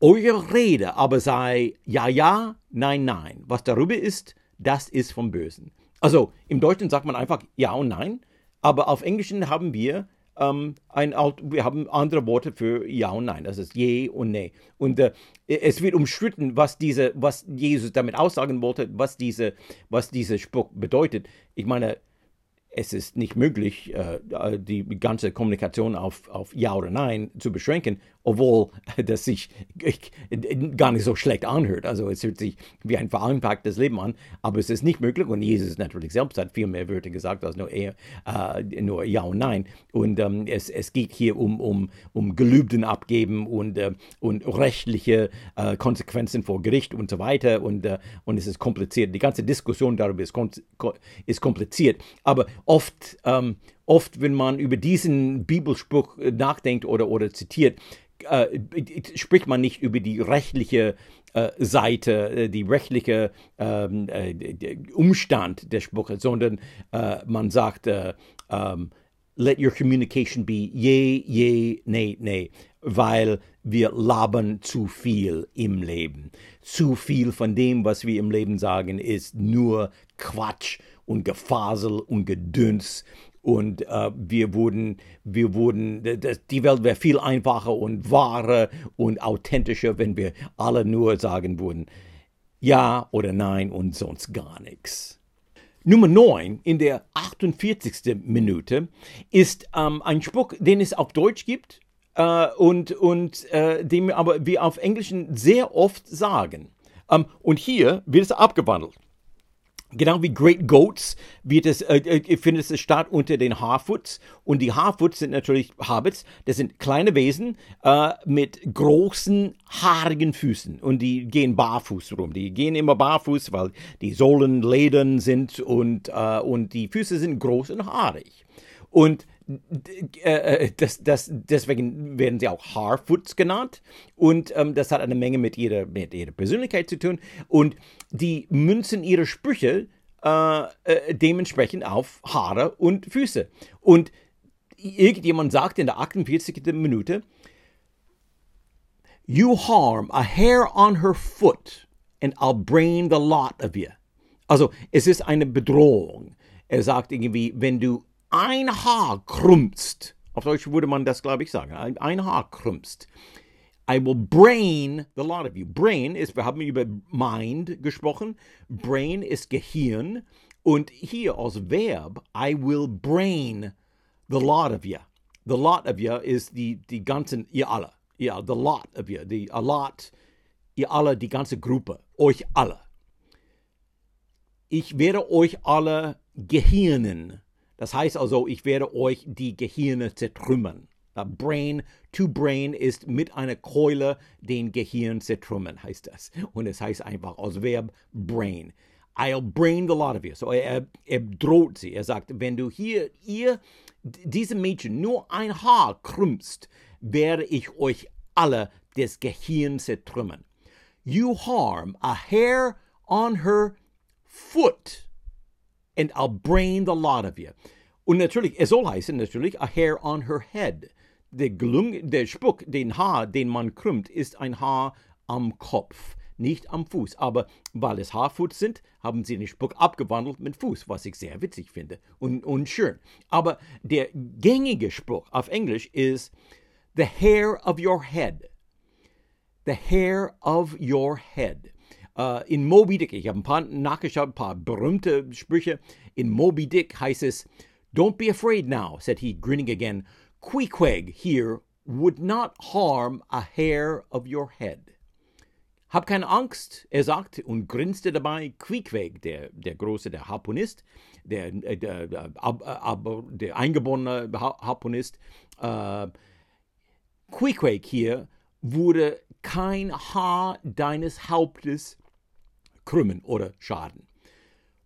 Eure Rede aber sei ja, ja, nein, nein. Was darüber ist, das ist vom Bösen. Also im Deutschen sagt man einfach ja und nein, aber auf Englischen haben wir ähm, ein, wir haben andere Worte für Ja und Nein. Das ist Je und Ne. Und äh, es wird umstritten, was, diese, was Jesus damit aussagen wollte, was diese, was dieser Spruch bedeutet. Ich meine, es ist nicht möglich, äh, die ganze Kommunikation auf, auf Ja oder Nein zu beschränken, obwohl [LAUGHS] das sich gar nicht so schlecht anhört. Also es hört sich wie ein vereinfachtes Leben an, aber es ist nicht möglich und Jesus natürlich selbst hat viel mehr Wörter gesagt als nur, äh, nur Ja und Nein. Und ähm, es, es geht hier um, um, um Gelübden abgeben und, äh, und rechtliche äh, Konsequenzen vor Gericht und so weiter und, äh, und es ist kompliziert. Die ganze Diskussion darüber ist, ist kompliziert, aber oft, ähm, oft, wenn man über diesen Bibelspruch äh, nachdenkt oder, oder zitiert, äh, spricht man nicht über die rechtliche äh, Seite, äh, die rechtliche ähm, äh, Umstand der Spruche, sondern äh, man sagt, ähm, let your communication be yay, yay, nay, nay, weil wir labern zu viel im Leben. Zu viel von dem, was wir im Leben sagen, ist nur Quatsch und Gefasel und Gedöns. Und äh, wir wurden, wir wurden, die Welt wäre viel einfacher und wahrer und authentischer, wenn wir alle nur sagen würden, ja oder nein und sonst gar nichts. Nummer 9 in der 48. Minute ist ähm, ein Spruch, den es auf Deutsch gibt äh, und, und äh, den aber wir auf Englischen sehr oft sagen. Ähm, und hier wird es abgewandelt. Genau wie Great Goats wird es, äh, äh, findet es statt unter den Harfoots. Und die Harfoots sind natürlich Hobbits. Das sind kleine Wesen äh, mit großen haarigen Füßen und die gehen barfuß rum. Die gehen immer barfuß, weil die Sohlen ledern sind und, äh, und die Füße sind groß und haarig. Und äh, äh, das, das, deswegen werden sie auch Harfoots genannt. Und ähm, das hat eine Menge mit ihrer, mit ihrer Persönlichkeit zu tun. Und die münzen ihre Sprüche äh, äh, dementsprechend auf Haare und Füße. Und irgendjemand sagt in der 48. Minute, You harm a hair on her foot and I'll brain the lot of you. Also, es ist eine Bedrohung. Er sagt irgendwie, wenn du ein Haar krümmst, auf Deutsch würde man das, glaube ich, sagen, ein Haar krümmst, I will brain the lot of you. Brain ist, wir haben über Mind gesprochen. Brain ist Gehirn. Und hier als Verb, I will brain the lot of you. The lot of you ist die, die ganzen, ihr alle. Ja, the lot of you, die a lot, ihr alle, die ganze Gruppe, euch alle. Ich werde euch alle gehirnen. Das heißt also, ich werde euch die Gehirne zertrümmern. Brain to Brain ist mit einer Keule den Gehirn zertrümmern, heißt das. Und es heißt einfach als Verb Brain. I'll brain the lot of you. So er, er droht sie. Er sagt, wenn du hier, ihr, diese Mädchen nur ein Haar krümmst, werde ich euch alle des Gehirns zertrümmern. You harm a hair on her foot, and I'll brain the lot of you. Und natürlich, es soll heißen natürlich, a hair on her head. Der, Gelung, der Spuck, den Haar, den man krümmt, ist ein Haar am Kopf, nicht am Fuß. Aber weil es Haarfuß sind, haben sie den Spuck abgewandelt mit Fuß, was ich sehr witzig finde und, und schön. Aber der gängige Spruch auf Englisch ist the hair of your head. The hair of your head. Uh, in Moby Dick, ich habe ein paar nachgeschaut, ein paar berühmte Sprüche. In Moby Dick heißt es, Don't be afraid now, said he, grinning again. Queequeg here would not harm a hair of your head. Hab keine Angst, er sagte und grinste dabei. Queequeg, der, der große, der Harpunist, der, äh, der, der, der, der eingeborene Harpunist, äh, Queequeg hier würde kein Haar deines Hauptes krümmen oder schaden.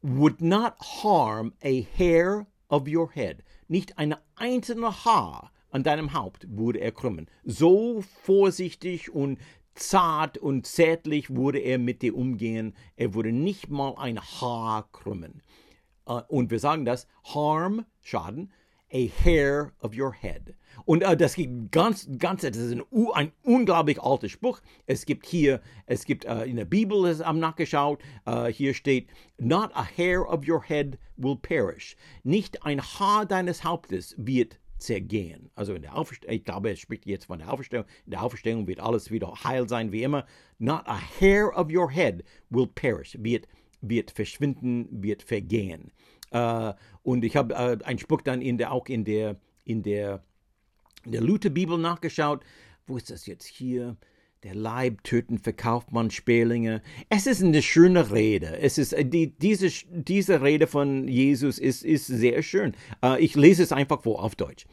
Would not harm a hair of your head. Nicht ein einzelner Haar an deinem Haupt würde er krümmen. So vorsichtig und zart und zärtlich würde er mit dir umgehen. Er würde nicht mal ein Haar krümmen. Uh, und wir sagen das, harm, Schaden, a hair of your head. Und äh, das gibt ganz, ganz, das ist ein, ein, unglaublich alter Spruch. Es gibt hier, es gibt äh, in der Bibel, es am nachgeschaut, äh, hier steht, not a hair of your head will perish. Nicht ein Haar deines Hauptes wird zergehen. Also in der Auferstehung, ich glaube, es spricht jetzt von der Auferstehung. In der Auferstehung wird alles wieder heil sein wie immer. Not a hair of your head will perish, wird, wird verschwinden, wird vergehen. Uh, und ich habe uh, einen Spruch dann in der, auch in der, in der in der Lutherbibel nachgeschaut. Wo ist das jetzt hier? Der Leib töten verkauft man Sperlinge. Es ist eine schöne Rede. Es ist äh, die, diese, diese Rede von Jesus ist, ist sehr schön. Ich lese es einfach vor auf Deutsch.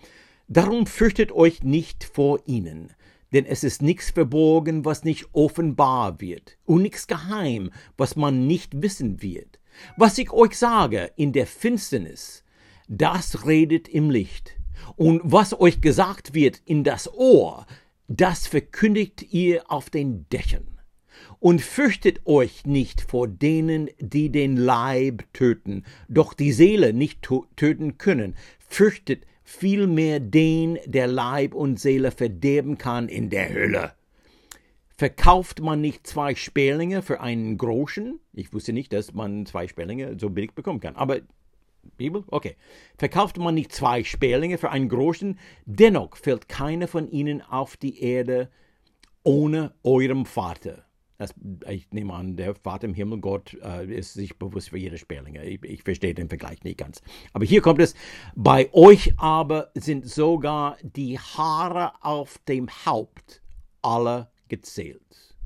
Darum fürchtet euch nicht vor ihnen, denn es ist nichts verborgen, was nicht offenbar wird, und nichts geheim, was man nicht wissen wird. Was ich euch sage in der Finsternis, das redet im Licht und was euch gesagt wird in das Ohr, das verkündigt ihr auf den Dächern. Und fürchtet euch nicht vor denen, die den Leib töten, doch die Seele nicht töten können. Fürchtet vielmehr den, der Leib und Seele verderben kann in der Hölle. Verkauft man nicht zwei Sperlinge für einen Groschen? Ich wusste nicht, dass man zwei Sperlinge so billig bekommen kann. Aber Bibel? Okay. Verkauft man nicht zwei Sperlinge für einen Groschen, dennoch fällt keiner von ihnen auf die Erde ohne eurem Vater. Das, ich nehme an, der Vater im Himmel, Gott, äh, ist sich bewusst für jede Sperlinge. Ich, ich verstehe den Vergleich nicht ganz. Aber hier kommt es, bei euch aber sind sogar die Haare auf dem Haupt alle gezählt.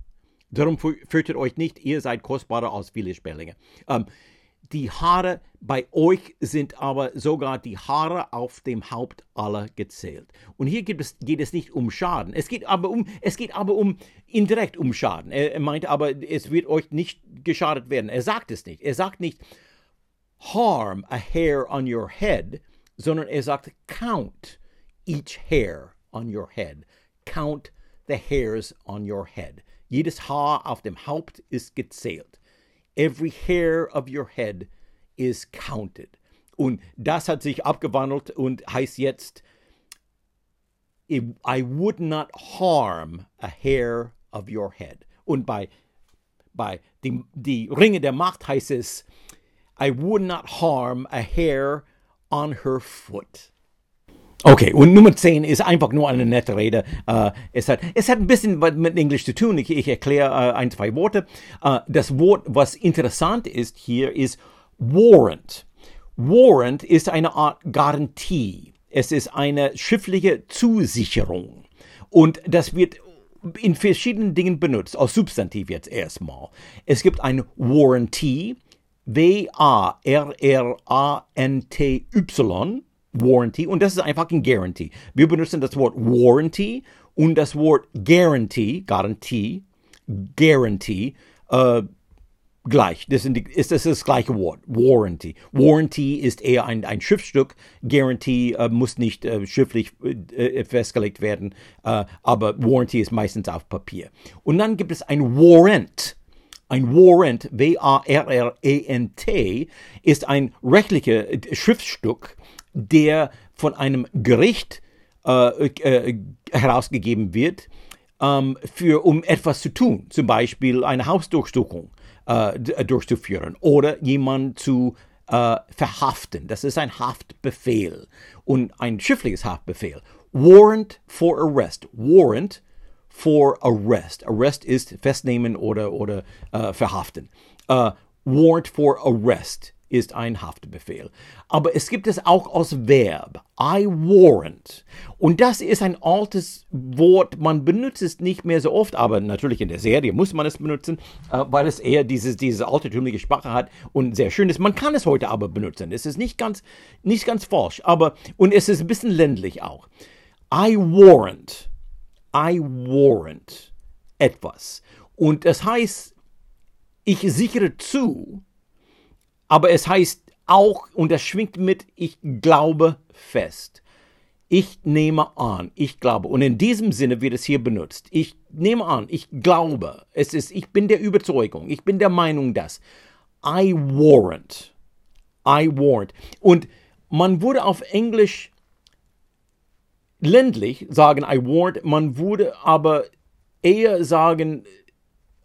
Darum fürchtet euch nicht, ihr seid kostbarer als viele Sperlinge. Ähm, die Haare bei euch sind aber sogar die Haare auf dem Haupt aller gezählt. Und hier geht es, geht es nicht um Schaden. Es geht aber um, es geht aber um indirekt um Schaden. Er, er meinte aber, es wird euch nicht geschadet werden. Er sagt es nicht. Er sagt nicht harm a hair on your head, sondern er sagt count each hair on your head. Count the hairs on your head. Jedes Haar auf dem Haupt ist gezählt. Every hair of your head is counted. Und das hat sich abgewandelt und heißt jetzt, I would not harm a hair of your head. Und bei, bei die, die Ringe der Macht heißt es, I would not harm a hair on her foot. Okay, und Nummer 10 ist einfach nur eine nette Rede. Uh, es, hat, es hat ein bisschen mit Englisch zu tun. Ich, ich erkläre uh, ein, zwei Worte. Uh, das Wort, was interessant ist hier, ist Warrant. Warrant ist eine Art Garantie. Es ist eine schriftliche Zusicherung. Und das wird in verschiedenen Dingen benutzt, als Substantiv jetzt erstmal. Es gibt ein Warranty, W-A-R-R-A-N-T-Y, Warranty, und das ist einfach ein Guarantee. Wir benutzen das Wort Warranty und das Wort Guarantee, Garantie, Guarantee, äh, gleich. Das, die, ist, das ist das gleiche Wort, Warranty. Warranty ist eher ein, ein Schriftstück, Guarantee äh, muss nicht äh, schriftlich äh, festgelegt werden, äh, aber Warranty ist meistens auf Papier. Und dann gibt es ein Warrant. Ein Warrant, W-A-R-R-E-N-T, ist ein rechtliches Schriftstück, der von einem Gericht äh, äh, herausgegeben wird, ähm, für, um etwas zu tun, zum Beispiel eine Hausdurchsuchung äh, durchzuführen oder jemanden zu äh, verhaften. Das ist ein Haftbefehl und ein schriftliches Haftbefehl. Warrant for Arrest. Warrant for Arrest. Arrest ist festnehmen oder, oder äh, verhaften. Warrant for Arrest ist ein Haftbefehl. Aber es gibt es auch als Verb. I warrant. Und das ist ein altes Wort. Man benutzt es nicht mehr so oft, aber natürlich in der Serie muss man es benutzen, äh, weil es eher dieses, diese altertümliche Sprache hat und sehr schön ist. Man kann es heute aber benutzen. Es ist nicht ganz, nicht ganz falsch, aber, und es ist ein bisschen ländlich auch. I warrant. I warrant etwas. Und das heißt, ich sichere zu, aber es heißt auch, und das schwingt mit, ich glaube fest. Ich nehme an, ich glaube. Und in diesem Sinne wird es hier benutzt. Ich nehme an, ich glaube. Es ist, ich bin der Überzeugung, ich bin der Meinung, dass. I warrant. I warrant. Und man würde auf Englisch ländlich sagen, I warrant. Man würde aber eher sagen,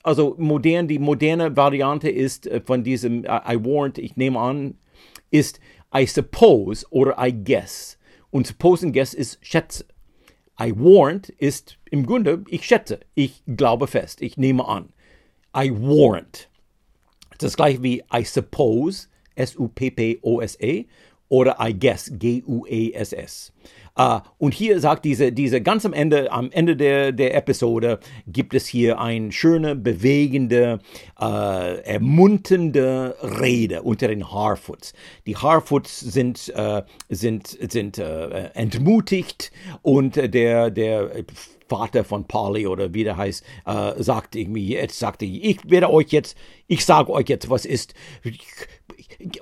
also modern, die moderne Variante ist äh, von diesem uh, I warrant, ich nehme an, ist I suppose oder I guess. Und suppose und guess ist schätze. I warrant ist im Grunde, ich schätze, ich glaube fest, ich nehme an. I warrant. Das gleiche wie I suppose, S-U-P-P-O-S-E, oder I guess, G-U-E-S-S. Uh, und hier sagt diese, diese ganz am Ende, am Ende der, der Episode, gibt es hier eine schöne, bewegende, uh, ermunternde Rede unter den Harfoots. Die Harfoots sind, uh, sind, sind entmutigt und der, der Vater von Polly oder wie der heißt, äh, sagt irgendwie, jetzt sagte ich, ich werde euch jetzt, ich sage euch jetzt, was ist,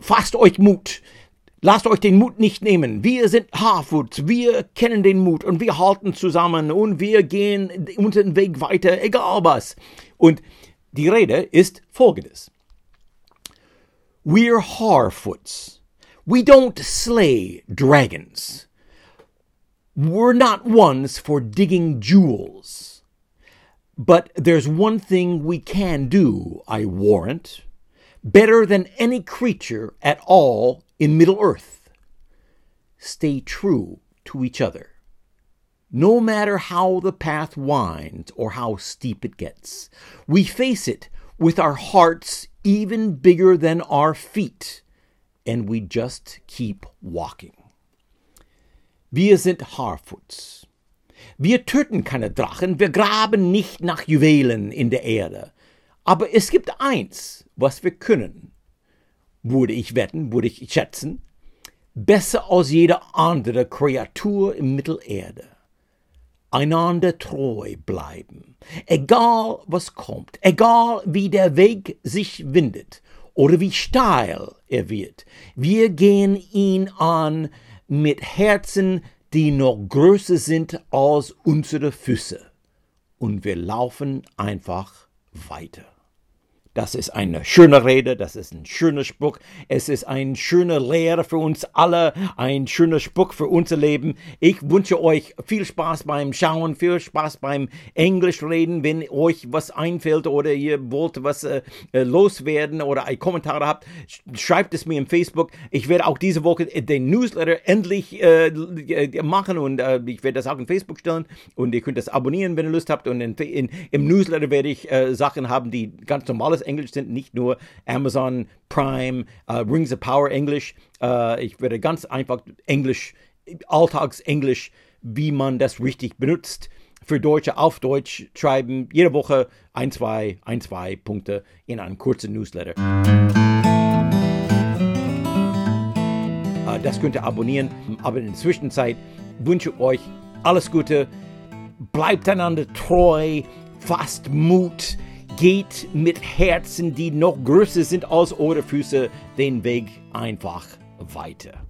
fasst euch Mut, Lasst euch den Mut nicht nehmen. Wir sind Harfoots, wir kennen den Mut und wir halten zusammen und wir gehen unseren Weg weiter, egal was. Und die Rede ist folgendes. We're Harfoots. We don't slay dragons. We're not ones for digging jewels. But there's one thing we can do, I warrant, better than any creature at all in Middle Earth. Stay true to each other. No matter how the path winds or how steep it gets, we face it with our hearts even bigger than our feet, and we just keep walking. Wir sind Harfoots. Wir töten keine Drachen, wir graben nicht nach Juwelen in der Erde. Aber es gibt eins, was wir können würde ich wetten, würde ich schätzen, besser als jede andere Kreatur im Mittelerde. Einander treu bleiben, egal was kommt, egal wie der Weg sich windet oder wie steil er wird. Wir gehen ihn an mit Herzen, die noch größer sind als unsere Füße. Und wir laufen einfach weiter. Das ist eine schöne Rede, das ist ein schöner Spruch, es ist ein schöner Lehre für uns alle, ein schöner Spruch für unser Leben. Ich wünsche euch viel Spaß beim Schauen, viel Spaß beim Englisch reden, wenn euch was einfällt oder ihr wollt was äh, äh loswerden oder ein Kommentar habt, schreibt es mir im Facebook. Ich werde auch diese Woche den Newsletter endlich äh, äh, machen und äh, ich werde das auch in Facebook stellen und ihr könnt das abonnieren, wenn ihr Lust habt und in, in, im Newsletter werde ich äh, Sachen haben, die ganz normales Englisch sind, nicht nur Amazon Prime, uh, Rings of Power Englisch. Uh, ich werde ganz einfach Englisch, Alltagsenglisch, wie man das richtig benutzt, für Deutsche auf Deutsch schreiben. Jede Woche ein, zwei, ein, zwei Punkte in einem kurzen Newsletter. Uh, das könnt ihr abonnieren. Aber in der Zwischenzeit wünsche ich euch alles Gute. Bleibt einander treu, fasst Mut geht mit Herzen, die noch größer sind als eure Füße, den Weg einfach weiter.